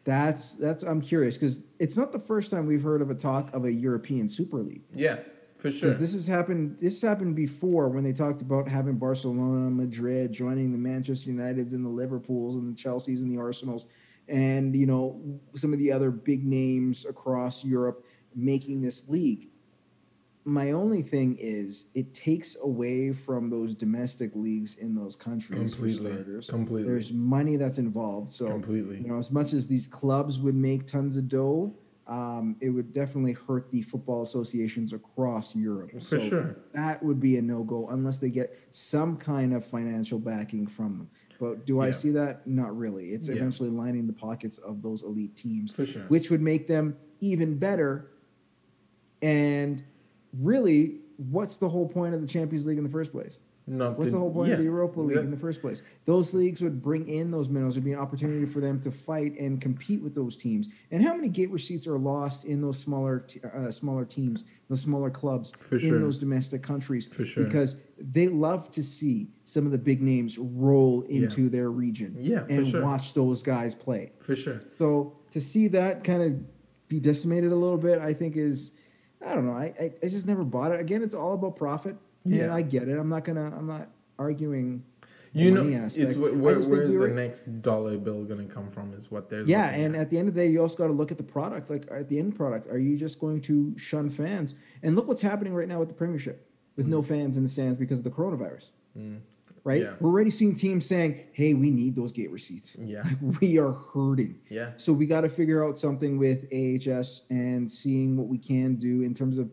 That's that's I'm curious because it's not the first time we've heard of a talk of a European Super League. Yeah, for sure. Because this has happened. This happened before when they talked about having Barcelona, Madrid joining the Manchester Uniteds and the Liverpools and the Chelseas and the Arsenals, and you know some of the other big names across Europe making this league. My only thing is it takes away from those domestic leagues in those countries completely. for starters. Completely. There's money that's involved, so completely. you know, as much as these clubs would make tons of dough, um, it would definitely hurt the football associations across Europe. For So sure. That would be a no go unless they get some kind of financial backing from them. But do I see that? Not really. It's Yeah. eventually lining the pockets of those elite teams, For sure. which would make them even better. And really, what's the whole point of the Champions League in the first place? Not What's the whole point of the. Europa League The- in the first place? Those leagues would bring in those minerals. There'd be an opportunity for them to fight and compete with those teams. And how many gate receipts are lost in those smaller, t- uh, smaller teams, those smaller clubs For in those domestic countries? For sure. Because they love to see some of the big names roll Yeah. into their region Yeah, and sure. watch those guys play. For sure. So to see that kind of be decimated a little bit, I think is, I don't know. I, I, I just never bought it. Again, it's all about profit. And Yeah. I get it. I'm not gonna. I'm not arguing. You know, it's where, I where, where's we the next dollar bill going to come from? Is what they're Yeah, and at. at the end of the day, you also got to look at the product. Like at the end product, are you just going to shun fans? And look what's happening right now with the Premiership, with no fans in the stands because of the coronavirus. Mm. Right? Yeah. We're already seeing teams saying, "Hey, we need those gate receipts. Yeah. Like, we are hurting." Yeah. So we got to figure out something with AHS and seeing what we can do in terms of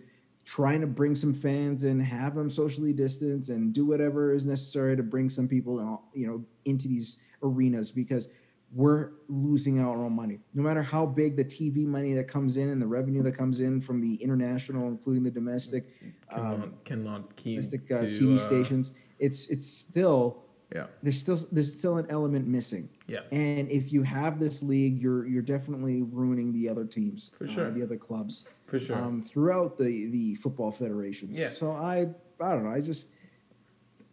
trying to bring some fans and have them socially distance and do whatever is necessary to bring some people, you know, into these arenas because we're losing out on money. No matter how big the TV money that comes in and the revenue that comes in from the international, including the domestic, Cannot, um, cannot keep domestic uh, to, TV uh, stations, it's it's still Yeah. there's still there's still an element missing. Yeah. And if you have this league, you're you're definitely ruining the other teams, For uh, sure. the other clubs, For sure. um, throughout the the football federations. Yeah. So I I don't know. I just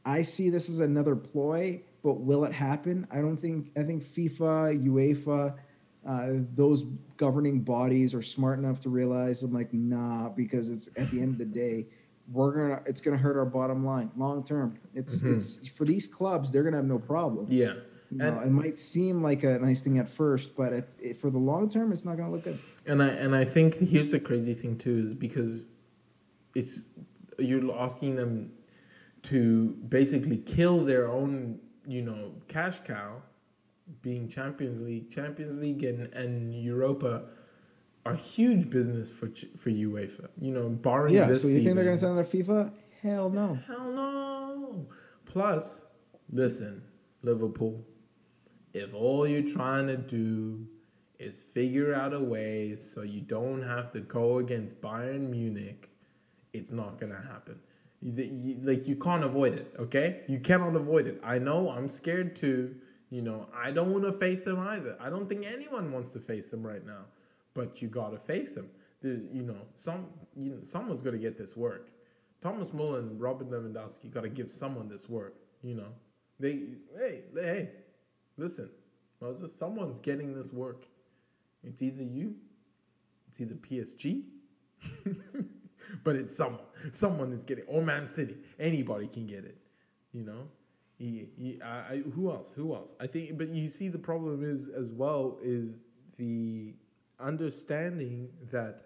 I see this as another ploy, but will it happen? I don't think. I think FIFA, UEFA, uh, those governing bodies are smart enough to realize I'm like nah, because it's at the end of the day. We're gonna. It's gonna hurt our bottom line long term. It's Mhm. it's for these clubs. They're gonna have no problem. yeah. You know, it might seem like a nice thing at first, but it, it, for the long term, it's not going to look good. And I and I think here's the crazy thing too is because it's you're asking them to basically kill their own you know cash cow, being Champions League, Champions League and and Europa are huge business for for UEFA. You know, barring Yeah. this So you think they're season. send another FIFA? Hell no. Hell no. Plus, listen, Liverpool, if all you're trying to do is figure out a way so you don't have to go against Bayern Munich, it's not going to happen. You, you- like, you can't avoid it, okay? You cannot avoid it. I know, I'm scared too. You know, I don't want to face them either. I don't think anyone wants to face them right now, but you got to face them. There's, you know, some, you know, someone's going to get this work. Thomas Muller and Robert Lewandowski got to give someone this work. You know, they hey hey, listen, Moses, someone's getting this work. It's either you, it's either PSG, but it's someone. Someone is getting or Man City. Anybody can get it. You know, he, he, I, I, who else? Who else? I think, but you see, the problem is as well is the understanding that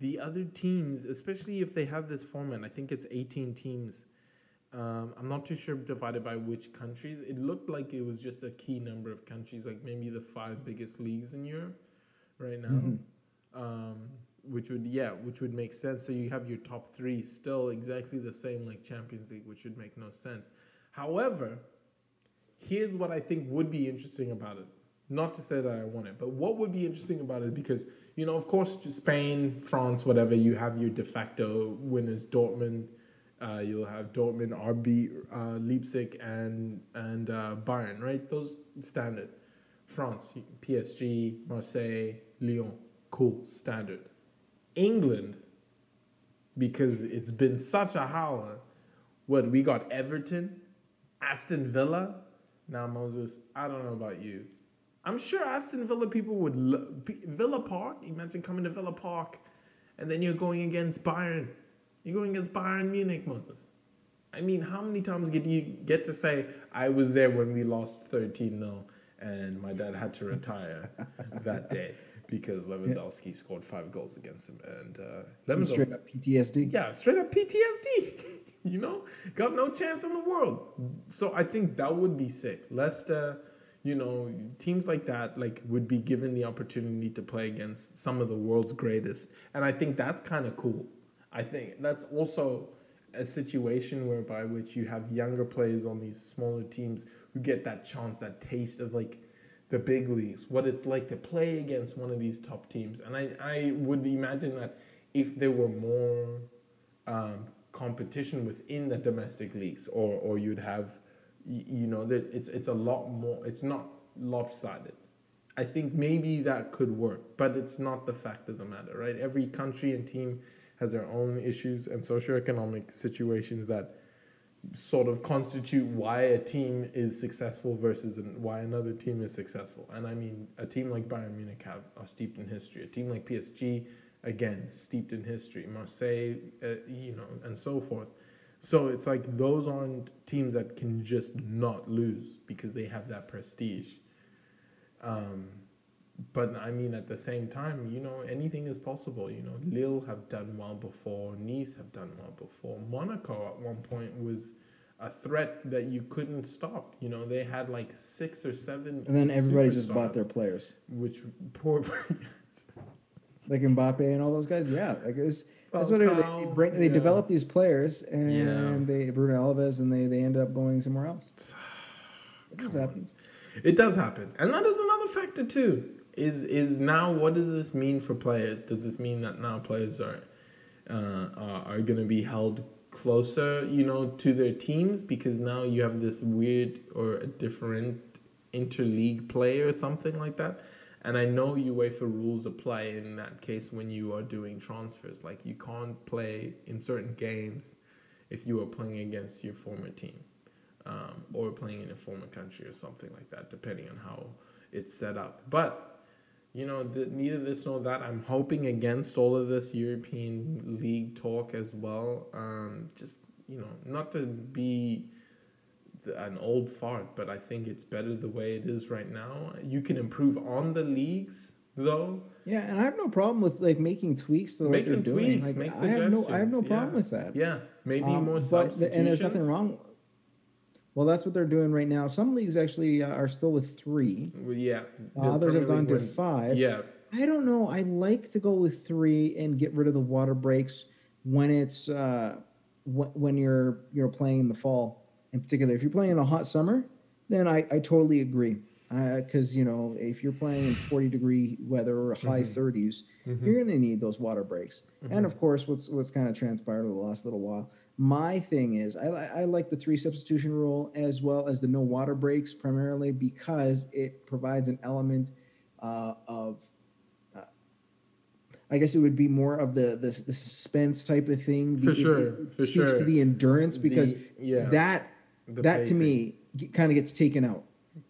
the other teams, especially if they have this format, I think it's 18 teams, Um, I'm not too sure divided by which countries. It looked like it was just a key number of countries, like maybe the five biggest leagues in Europe right now. Mhm. Um, which would yeah, which would make sense. So you have your top three still exactly the same like Champions League, which would make no sense. However, here's what I think would be interesting about it. Not to say that I want it, but what would be interesting about it because you know, of course, Spain, France, whatever, you have your de facto winners, Dortmund. Uh, you'll have Dortmund, RB, uh, Leipzig, and and uh, Bayern, right? Those standard. France, PSG, Marseille, Lyon, cool, standard. England, because it's been such a howler. What we got Everton, Aston Villa. Now Moses, I don't know about you. I'm sure Aston Villa people would lo- Villa Park. Imagine coming to Villa Park, and then you're going against Bayern. You're going against Bayern Munich, Moses. I mean, how many times did you get to say I was there when we lost 13 0 and my dad had to retire that day because Lewandowski scored five goals against him and uh, Lewandowski straight up PTSD. yeah, straight up PTSD. you know, got no chance in the world. So I think that would be sick. Leicester, you know, teams like that like would be given the opportunity to play against some of the world's greatest, and I think that's kind of cool. I think that's also a situation whereby which you have younger players on these smaller teams who get that chance, that taste of like the big leagues, what it's like to play against one of these top teams. And I, I would imagine that if there were more um, competition within the domestic leagues, or, or you'd have, you know, it's, it's a lot more, it's not lopsided. I think maybe that could work, but it's not the fact of the matter, right? Every country and team has their own issues and socioeconomic situations that sort of constitute why a team is successful versus why another team is successful. And I mean, a team like Bayern Munich have are steeped in history. A team like PSG, again, steeped in history. Marseille, uh, you know, and so forth. So it's like those aren't teams that can just not lose because they have that prestige. Um, but I mean, at the same time, you know, anything is possible. You know, Lille have done well before, Nice have done well before. Monaco at one point was a threat that you couldn't stop. You know, they had like six or seven. And then everybody just bought their players. Which poor. Like Mbappe and all those guys. Yeah. Like it's, that's what they, bring. They yeah. develop these players and Yeah. they Bruno Alves and they, they end up going somewhere else. It just happens. It does happen, and that is another factor too. Is is now what does this mean for players? Does this mean that now players are uh, are, are going to be held closer, you know, to their teams because now you have this weird or a different interleague play or something like that. And I know UEFA rules apply in that case when you are doing transfers. Like you can't play in certain games if you are playing against your former team um, or playing in a former country or something like that, depending on how it's set up. But you know, the, neither this nor that. I'm hoping against all of this European League talk as well. Um, just you know, not to be an old fart, but I think it's better the way it is right now. You can improve on the leagues though. Yeah, and I have no problem with like making tweaks to what they're Making doing. tweaks, Like, make I have no, I have no problem yeah. with that. Yeah, maybe Um, more substitutions. the- and there's nothing wrong. Well, that's what they're doing right now. Some leagues actually uh, are still with three. Well, yeah, Uh, others have gone to win- five. Yeah, I don't know. I like to go with three and get rid of the water breaks when it's uh, wh- when you're you're playing in the fall. In particular, if you're playing in a hot summer, then I, I totally agree. Because you know, if you're playing in 40 degree weather or high Mhm. 30s, Mhm. you're going to need those water breaks. Mhm. And of course, what's what's kind of transpired over the last little while. My thing is, I, I like the three substitution rule as well as the no water breaks, primarily because it provides an element uh, of, uh, I guess it would be more of the the, the suspense type of thing. For The- it- sure, it for speaks sure. to the endurance because The- yeah, that the that to me kind of gets taken out.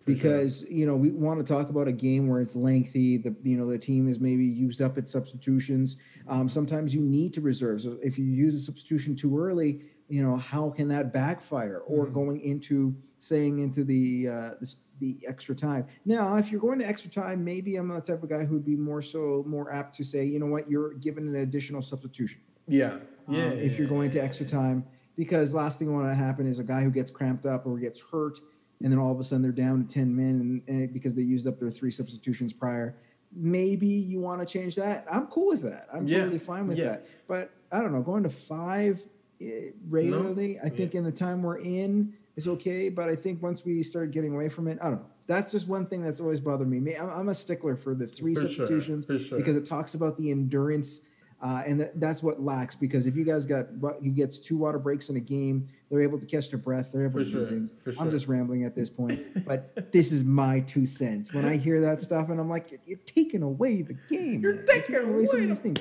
For sure. because you know we want to talk about a game where it's lengthy the you know the team is maybe used up its substitutions. Um, sometimes you need to reserve. So if you use a substitution too early you know how can that backfire? Or Mhm. going into saying into the uh, the, the extra time. Now if you're going to extra time maybe i'm the type of guy who'd be more so more apt to say you know what? You're given an additional substitution. Yeah, um, yeah. if you're going to extra time because last thing I want to happen is a guy who gets cramped up or gets hurt, and then all of a sudden they're down to ten men and, and because they used up their three substitutions prior. Maybe you want to change that. I'm cool with that. I'm Yeah, totally fine with yeah. that. But I don't know, going to five eh, regularly, I think in the time we're in is okay. But I think once we start getting away from it, I don't know. That's just one thing that's always bothered me. I'm, a stickler for the three For sure, substitutions for sure. because it talks about the endurance. Uh, and that, that's what lacks because if you guys got he gets two water breaks in a game, they're able to catch their breath. They're able For to sure, do things. for I'm just rambling at this point, but this is my two cents. When I hear that stuff, and I'm like, you're, you're taking away the game. You're man. taking away some of the these things.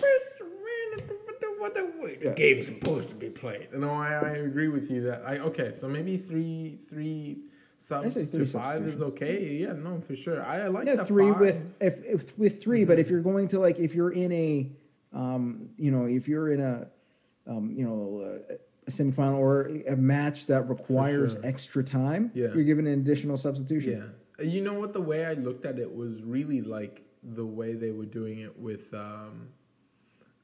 what the way the Yeah. game's supposed to be played. No, I, I agree with you that I okay. So maybe three three subs say to five is okay. Yeah, no, for sure. I, I like yeah, the three five. with if, if with 3 but Mm-hmm. if you're going to like if you're in a, um, you know, if you're in a, um, you know, a, a semifinal or a match that requires sure. extra time, Yeah. you're given an additional substitution. Yeah. You know what? The way I looked at it was really like the way they were doing it with, um,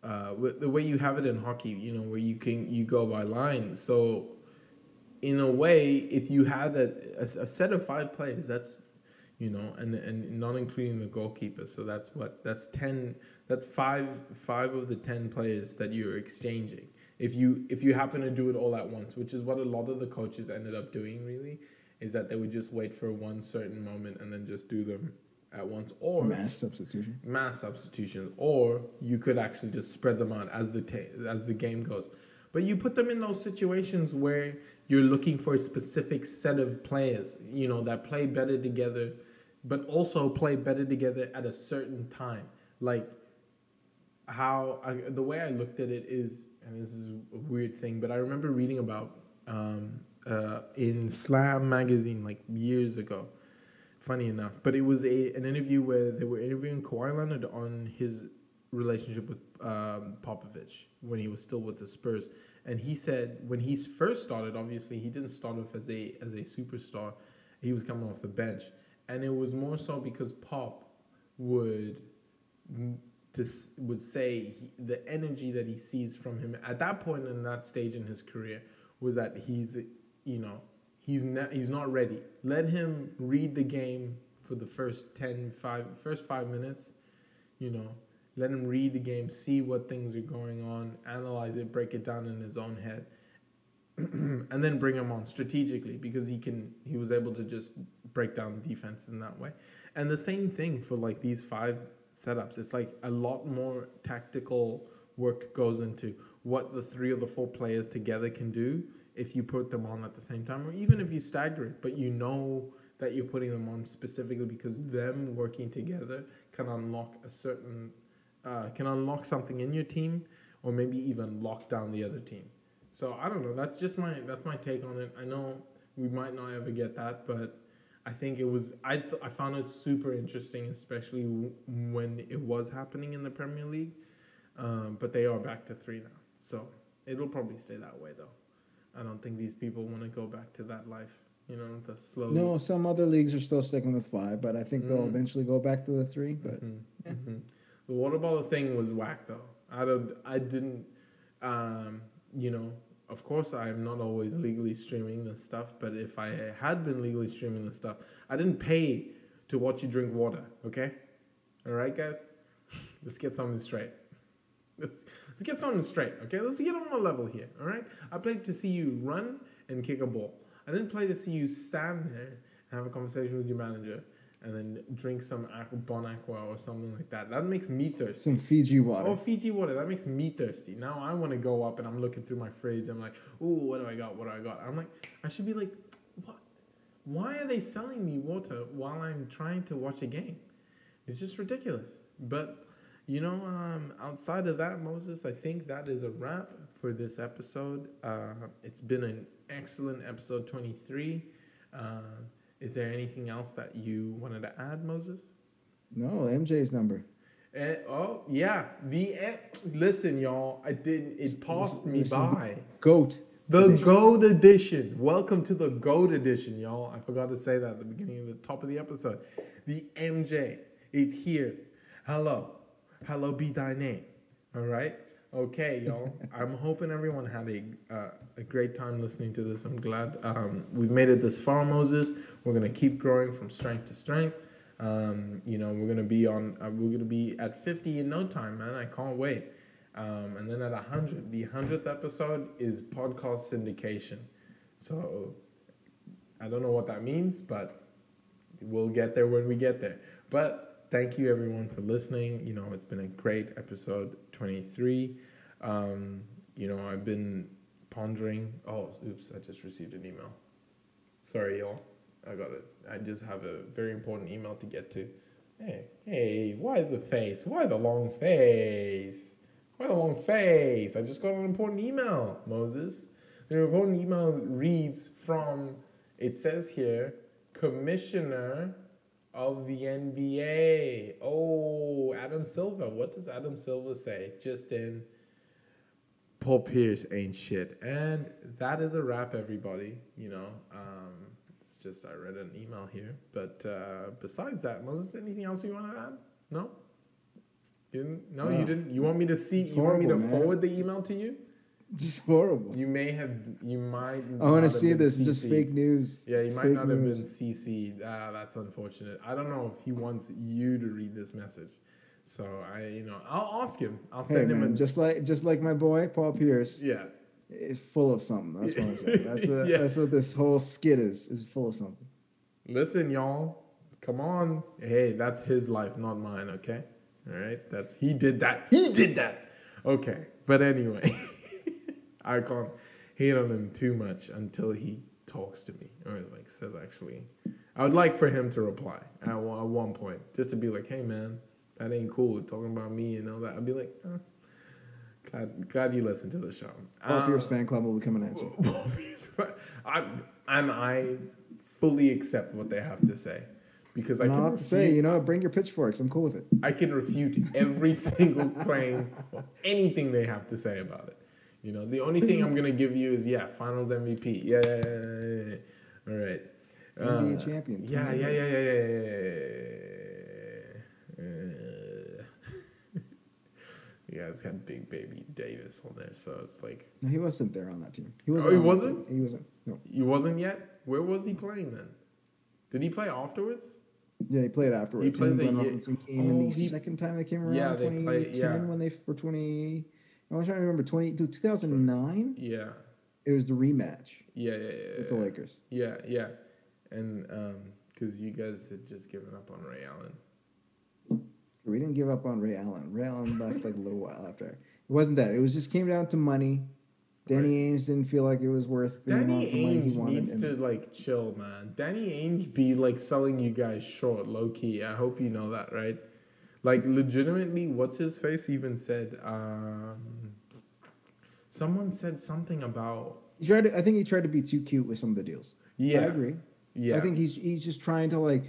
uh, with the way you have it in hockey. You know, where you can you go by line. So, in a way, if you had a, a, a set of five players, that's you know, and and not including the goalkeeper. So that's what that's ten. That's five five of the ten players that you're exchanging. If you if you happen to do it all at once, which is what a lot of the coaches ended up doing, really, is that they would just wait for one certain moment and then just do them at once, or Mass substitution. mass substitutions, or you could actually just spread them out as the ta- as the game goes. But you put them in those situations where you're looking for a specific set of players, you know, that play better together, but also play better together at a certain time. Like how I, the way I looked at it is, and this is a weird thing, but I remember reading about um, uh, in Slam magazine like years ago. Funny enough, but it was a an interview where they were interviewing Kawhi Leonard on his relationship with um, Popovich when he was still with the Spurs, and he said when he first started, obviously he didn't start off as a as a superstar, he was coming off the bench, and it was more so because Pop would would say he, the energy that he sees from him at that point in that stage in his career was that he's you know he's not he's not ready. Let him read the game for the first 10 5 first 5 minutes you know. Let him read the game see what things are going on analyze it break it down in his own head and then bring him on strategically because he can he was able to just break down defense in that way. And the same thing for like these five setups it's like a lot more tactical work goes into what the three or the four players together can do if you put them on at the same time or even if you stagger it but you know that you're putting them on specifically because them working together can unlock a certain uh, can unlock something in your team or maybe even lock down the other team so I don't know. That's just my that's my take on it. I know we might not ever get that, but I think it was I th- I found it super interesting, especially w- when it was happening in the Premier League. Um, but they are back to three now, so it'll probably stay that way though. I don't think these people want to go back to that life. You know, the slow. No, some other leagues are still sticking with five, but I think they'll Mm. eventually go back to the three. But Mhm, Yeah. mhm. The water bottle thing was whack though. I don't. I didn't. Um, you know, of course, I am not always legally streaming this stuff. But if I had been legally streaming this stuff, I didn't pay to watch you drink water. Okay. All right, guys. Let's get something straight. Let's, let's get something straight. Okay. Let's get on a level here. All right. I played to see you run and kick a ball. I didn't play to see you stand there and have a conversation with your manager and then drink some aqua, Bon Aqua or something like that. That makes me thirsty. some Fiji water. Oh, Fiji water. That makes me thirsty. Now I want to go up and I'm looking through my fridge. I'm like, ooh, what do I got? What do I got? I'm like, I should be like, what? Why are they selling me water while I'm trying to watch a game? It's just ridiculous. But you know, um, outside of that, Moses, I think that is a wrap for this episode. Uh, it's been an excellent episode 23. Uh, is there anything else that you wanted to add, Moses? No, MJ's number. Eh, oh yeah, the eh, listen, y'all. I didn't. It passed me by. Goat. The edition. Goat Edition. Welcome to the Goat Edition, y'all. I forgot to say that at the beginning of the top of the episode. The MJ. It's here. Hello. Hello be thy name. All right. Okay, y'all. I'm hoping everyone had a uh, a great time listening to this. I'm glad um, we've made it this far, Moses. We're gonna keep growing from strength to strength. Um, you know, we're gonna be on. Uh, we're gonna be at 50 in no time, man. I can't wait. Um, and then at 100, the 100th episode is podcast syndication. So I don't know what that means, but we'll get there when we get there. But thank you everyone for listening. You know, it's been a great episode 23. Um, you know, I've been pondering. Oh, oops, I just received an email. Sorry, y'all. I got it. I just have a very important email to get to. Hey, hey, why the face? Why the long face? Why the long face? I just got an important email, Moses. The important email reads from, it says here, Commissioner of the NBA. Oh, Adam Silver. What does Adam Silver say? Just in Paul Pierce ain't shit. And that is a wrap, everybody. You know, um, it's just I read an email here. But uh, besides that, Moses, anything else you want to add? No? You didn't? No, you didn't. You want me to see? It's You want me to man. forward the email to you? Just horrible. You may have. You might. I want to see this. Just CC'd. fake news. Yeah, you It's might not have been. CC'd. Ah, that's unfortunate. I don't know if he wants you to read this message. So I, you know, I'll ask him. I'll Hey send him man, a. just like just like my boy Paul Pierce yeah. It's full of something. That's what I'm saying. That's what Yeah. that's what this whole skit is. Is full of something. Listen, y'all. Come on. Hey, that's his life, not mine. Okay. All right. That's he did that. He did that. Okay. But anyway, I can't hate on him too much until he talks to me or like says actually. I would like for him to reply at one, at one point, just to be like, "Hey, man, that ain't cool. Talking about me and all that." I'd be like, uh, "Glad, glad you listened to the show." Paul Uh, Pierce fan club will be coming at you. I, and I fully accept what they have to say because I can have to say, you know, bring your pitchforks. I'm cool with it. I can refute every single claim, anything they have to say about it. You know, the only thing I'm gonna give you is yeah, Finals MVP. Yeah, yeah, yeah, yeah, all right. NBA Uh, champion. Yeah, yeah, yeah, yeah, yeah, yeah. yeah. you guys had Big Baby Davis on there, so it's like No, he wasn't there on that team. He Oh, wasn't. he wasn't? He wasn't. No. he wasn't yet. Where was he playing then? Did he play afterwards? Yeah, he played afterwards. He played the Robinson came in Oh, the he- second time they came around. Yeah, they played- yeah. when they for 20. I was trying to remember 20 2009. Yeah, It was the rematch yeah, yeah, yeah. with the yeah. Lakers. Yeah, yeah, and um, because you guys had just given up on Ray Allen. We didn't give up on Ray Allen. Ray Allen left like a little while after. It wasn't that. It was just came down to money. Danny Ainge didn't feel like it was worth Danny on the money he Ainge wanted. needs to like chill, man. Danny Ainge be like selling you guys short, low key. I hope you know that, right? Like legitimately, what's his face even said? Um, someone said something about he tried to, I think he tried to be too cute with some of the deals. yeah, I agree. yeah. I think he's he's just trying to like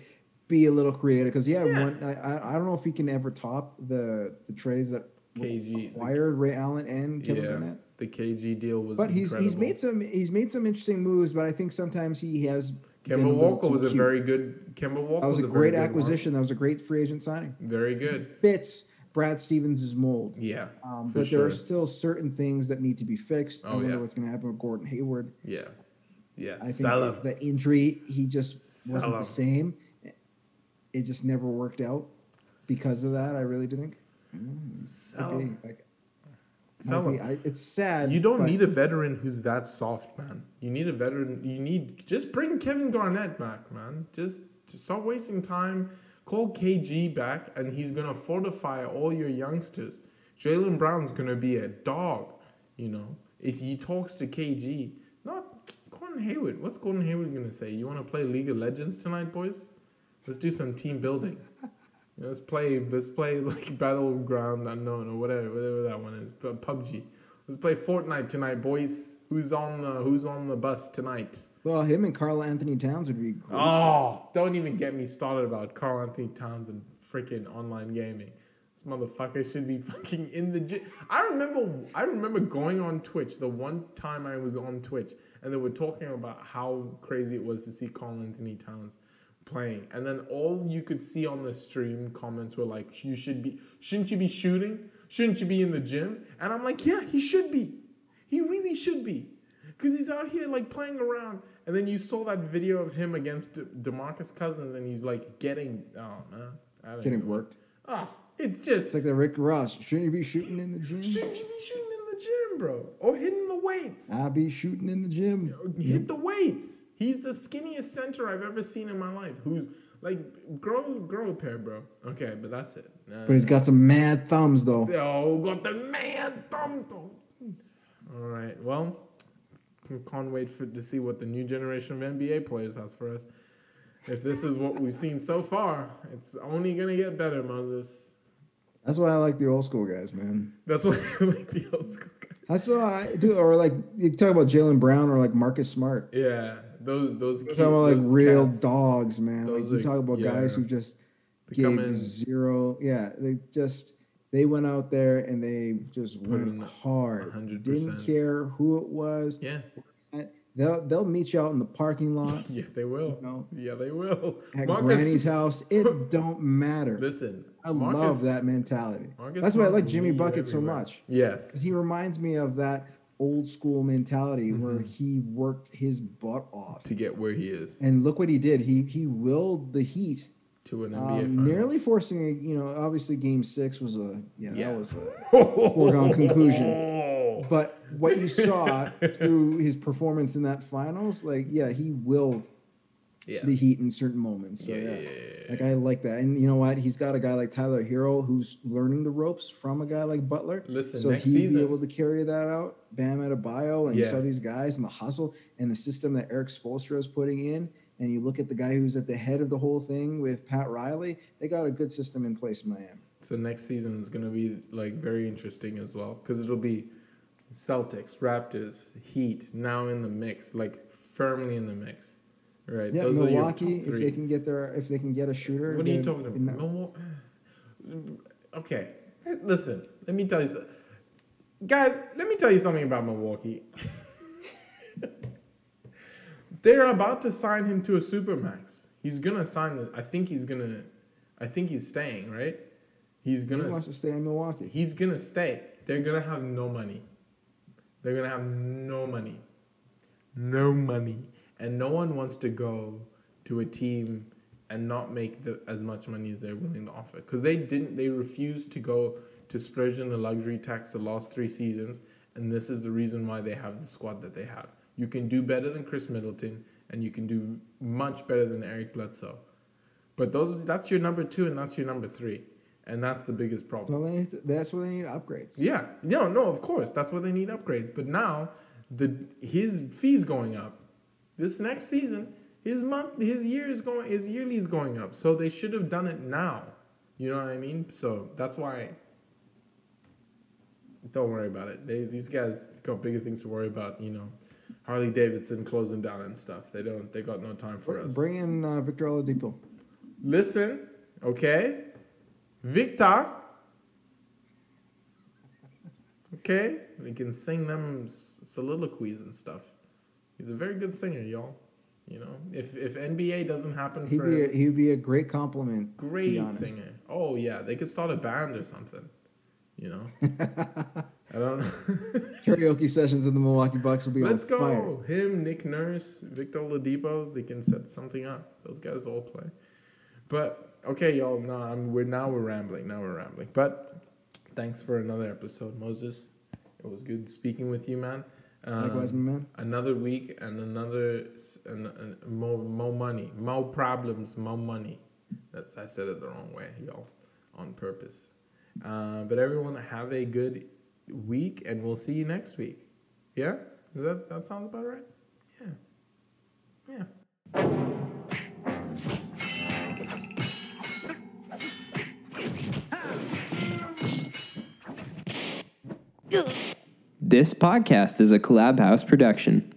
be a little creative because yeah, Yeah. One, I, I don't know if he can ever top the the trades that KG the- acquired Ray Allen and Kevin Yeah. Garnett. The KG deal was. But he's he's made some he's made some interesting moves, but I think sometimes he has. Kemba Walker was a cute. very good. Kemba Walker That was a very great acquisition. That was a great free agent signing. Very good. Fits Brad Stevens' mold. Yeah. Um, but there are still certain things that need to be fixed. I Oh, wonder yeah. what's going to happen with Gordon Hayward. Yeah. Yeah. I think him. the injury, he just wasn't him. the same. It just never worked out because of that. I really think. Mm, could him. Like, him. I, it's sad. You don't but need a veteran who's that soft, man. You need a veteran. You need just bring Kevin Garnett back, man. Just, just stop wasting time. Call KG back, and he's gonna fortify all your youngsters. Jaylen Brown's gonna be a dog. You know, if he talks to KG, not Gordon Hayward. What's Gordon Hayward gonna say? You want to play League of Legends tonight, boys? Let's do some team building. Let's play. Let's play like Battleground Unknown or whatever, whatever that one is. Pu- PUBG. Let's play Fortnite tonight, boys. Who's on the Who's on the bus tonight? Well, him and Karl-Anthony Towns would be great. Oh, don't even get me started about Karl-Anthony Towns and freaking online gaming. This motherfucker should be fucking in the gym. I remember, I remember going on Twitch the one time I was on Twitch, and they were talking about how crazy it was to see Karl-Anthony Towns playing, and then all you could see on the stream comments were like, "You should be, shouldn't you be shooting?" Shouldn't you be in the gym? And I'm like, yeah, he should be. He really should be. Because he's out here like playing around. And then you saw that video of him against De- DeMarcus Cousins and he's like getting, oh man. Getting worked. Ah, it's just. It's like the Rick Ross. Shouldn't you be shooting in the gym? Shouldn't you be shooting in the gym, bro? Or hitting the weights? I be shooting in the gym. Hit the weights. He's the skinniest center I've ever seen in my life. Who's like grow grow a pair, bro. Okay, but that's it. But he's got some mad thumbs though. oh, got the mad thumbs though. All right, well, can't wait for to see what the new generation of NBA players has for us. If this is what we've seen so far, it's only gonna get better, Moses. That's why I like the old school guys, man. That's what I like the old school guys. That's what I do. Or like you talk about Jaylen Brown or like Marcus Smart. Yeah, those those cute, talking about like real cats. dogs, man. Those like you are- talk about guys who just gave zero. Yeah, they just they went out there and they just went hard. hundred Didn't care who it was. Yeah, They'll they'll meet you out in the parking lot. yeah, they will. No. Yeah, they will. At Marcus, Granny's house, it don't matter. listen, I Marcus, love that mentality. Marcus That's why I like Jimmy you Bucket so much. Yes, Because he reminds me of that old school mentality where Mhm. he worked his butt off. to get where he is And look what he did. He he willed the Heat, to an um, NBA finals. nearly forcing a you know obviously Game Six was a yeah, Yeah. that was a. foregone conclusion. But what you saw through his performance in that finals, like yeah, he willed yeah. the Heat in certain moments. So, yeah, yeah, yeah, Like I like that, and you know what? He's got a guy like Tyler Herro who's learning the ropes from a guy like Butler. Listen, so next he'd season, be able to carry that out. Bam Adebayo, and you saw these guys and the hustle and the system that Erik Spoelstra is putting in. And you look at the guy who's at the head of the whole thing with Pat Riley. They got a good system in place in Miami. so next season is going to be like very interesting as well because it'll be Celtics, Raptors, Heat now in the mix, like firmly in the mix. Right? Yeah, Those Milwaukee. If they can get their, if they can get a shooter. What are you talking about? Milwaukee? Okay, listen. Let me tell you, guys. Let me tell you something about Milwaukee. They're about to sign him to a supermax. He's gonna sign the. I think he's gonna. I think he's staying. Right? He's gonna. He wants to stay in Milwaukee. He's gonna stay. They're gonna have no money. They're gonna have no money. No money. And no one wants to go to a team and not make the, as much money as they're willing to offer. Because they didn't they refused to go to splurge in the luxury tax the last three seasons, and this is the reason why they have the squad that they have. You can do better than Khris Middleton, and you can do much better than Eric Bledsoe. But those that's your number two and that's your number three. And that's the biggest problem. So they need to, that's where they need upgrades. Yeah, no, no, of course, that's why they need upgrades. But now, the his fees going up. This next season, his month, his year is going, his yearly is going up. So they should have done it now. You know what I mean? So that's why. Don't worry about it. They, these guys got bigger things to worry about. You know, Harley Davidson closing down and stuff. They don't. They got no time for us. Bring in uh, Victor Oladipo. Listen, okay, Victor. Okay, we can sing them soliloquies and stuff. He's a very good singer, y'all. You know, if if NBA doesn't happen He'd for be a, he'd be a great compliment. great singer. Oh yeah, they could start a band or something. You know, I don't know. Karaoke sessions in the Milwaukee Bucks will be Let's on go. fire. Him, Nick Nurse, Victor Oladipo. They can set something up. Those guys all play. But okay, y'all. Now I'm, we're now we're rambling. Now we're rambling. But thanks for another episode, Moses. It was good speaking with you, man. Um, Likewise, my man. Another week and another and, and more more money, more problems, more money. That's I said it the wrong way, y'all, on purpose. Uh, but everyone have a good week, and we'll see you next week. Yeah, Does that that sounds about right. Yeah, yeah. This podcast is a Collab House production.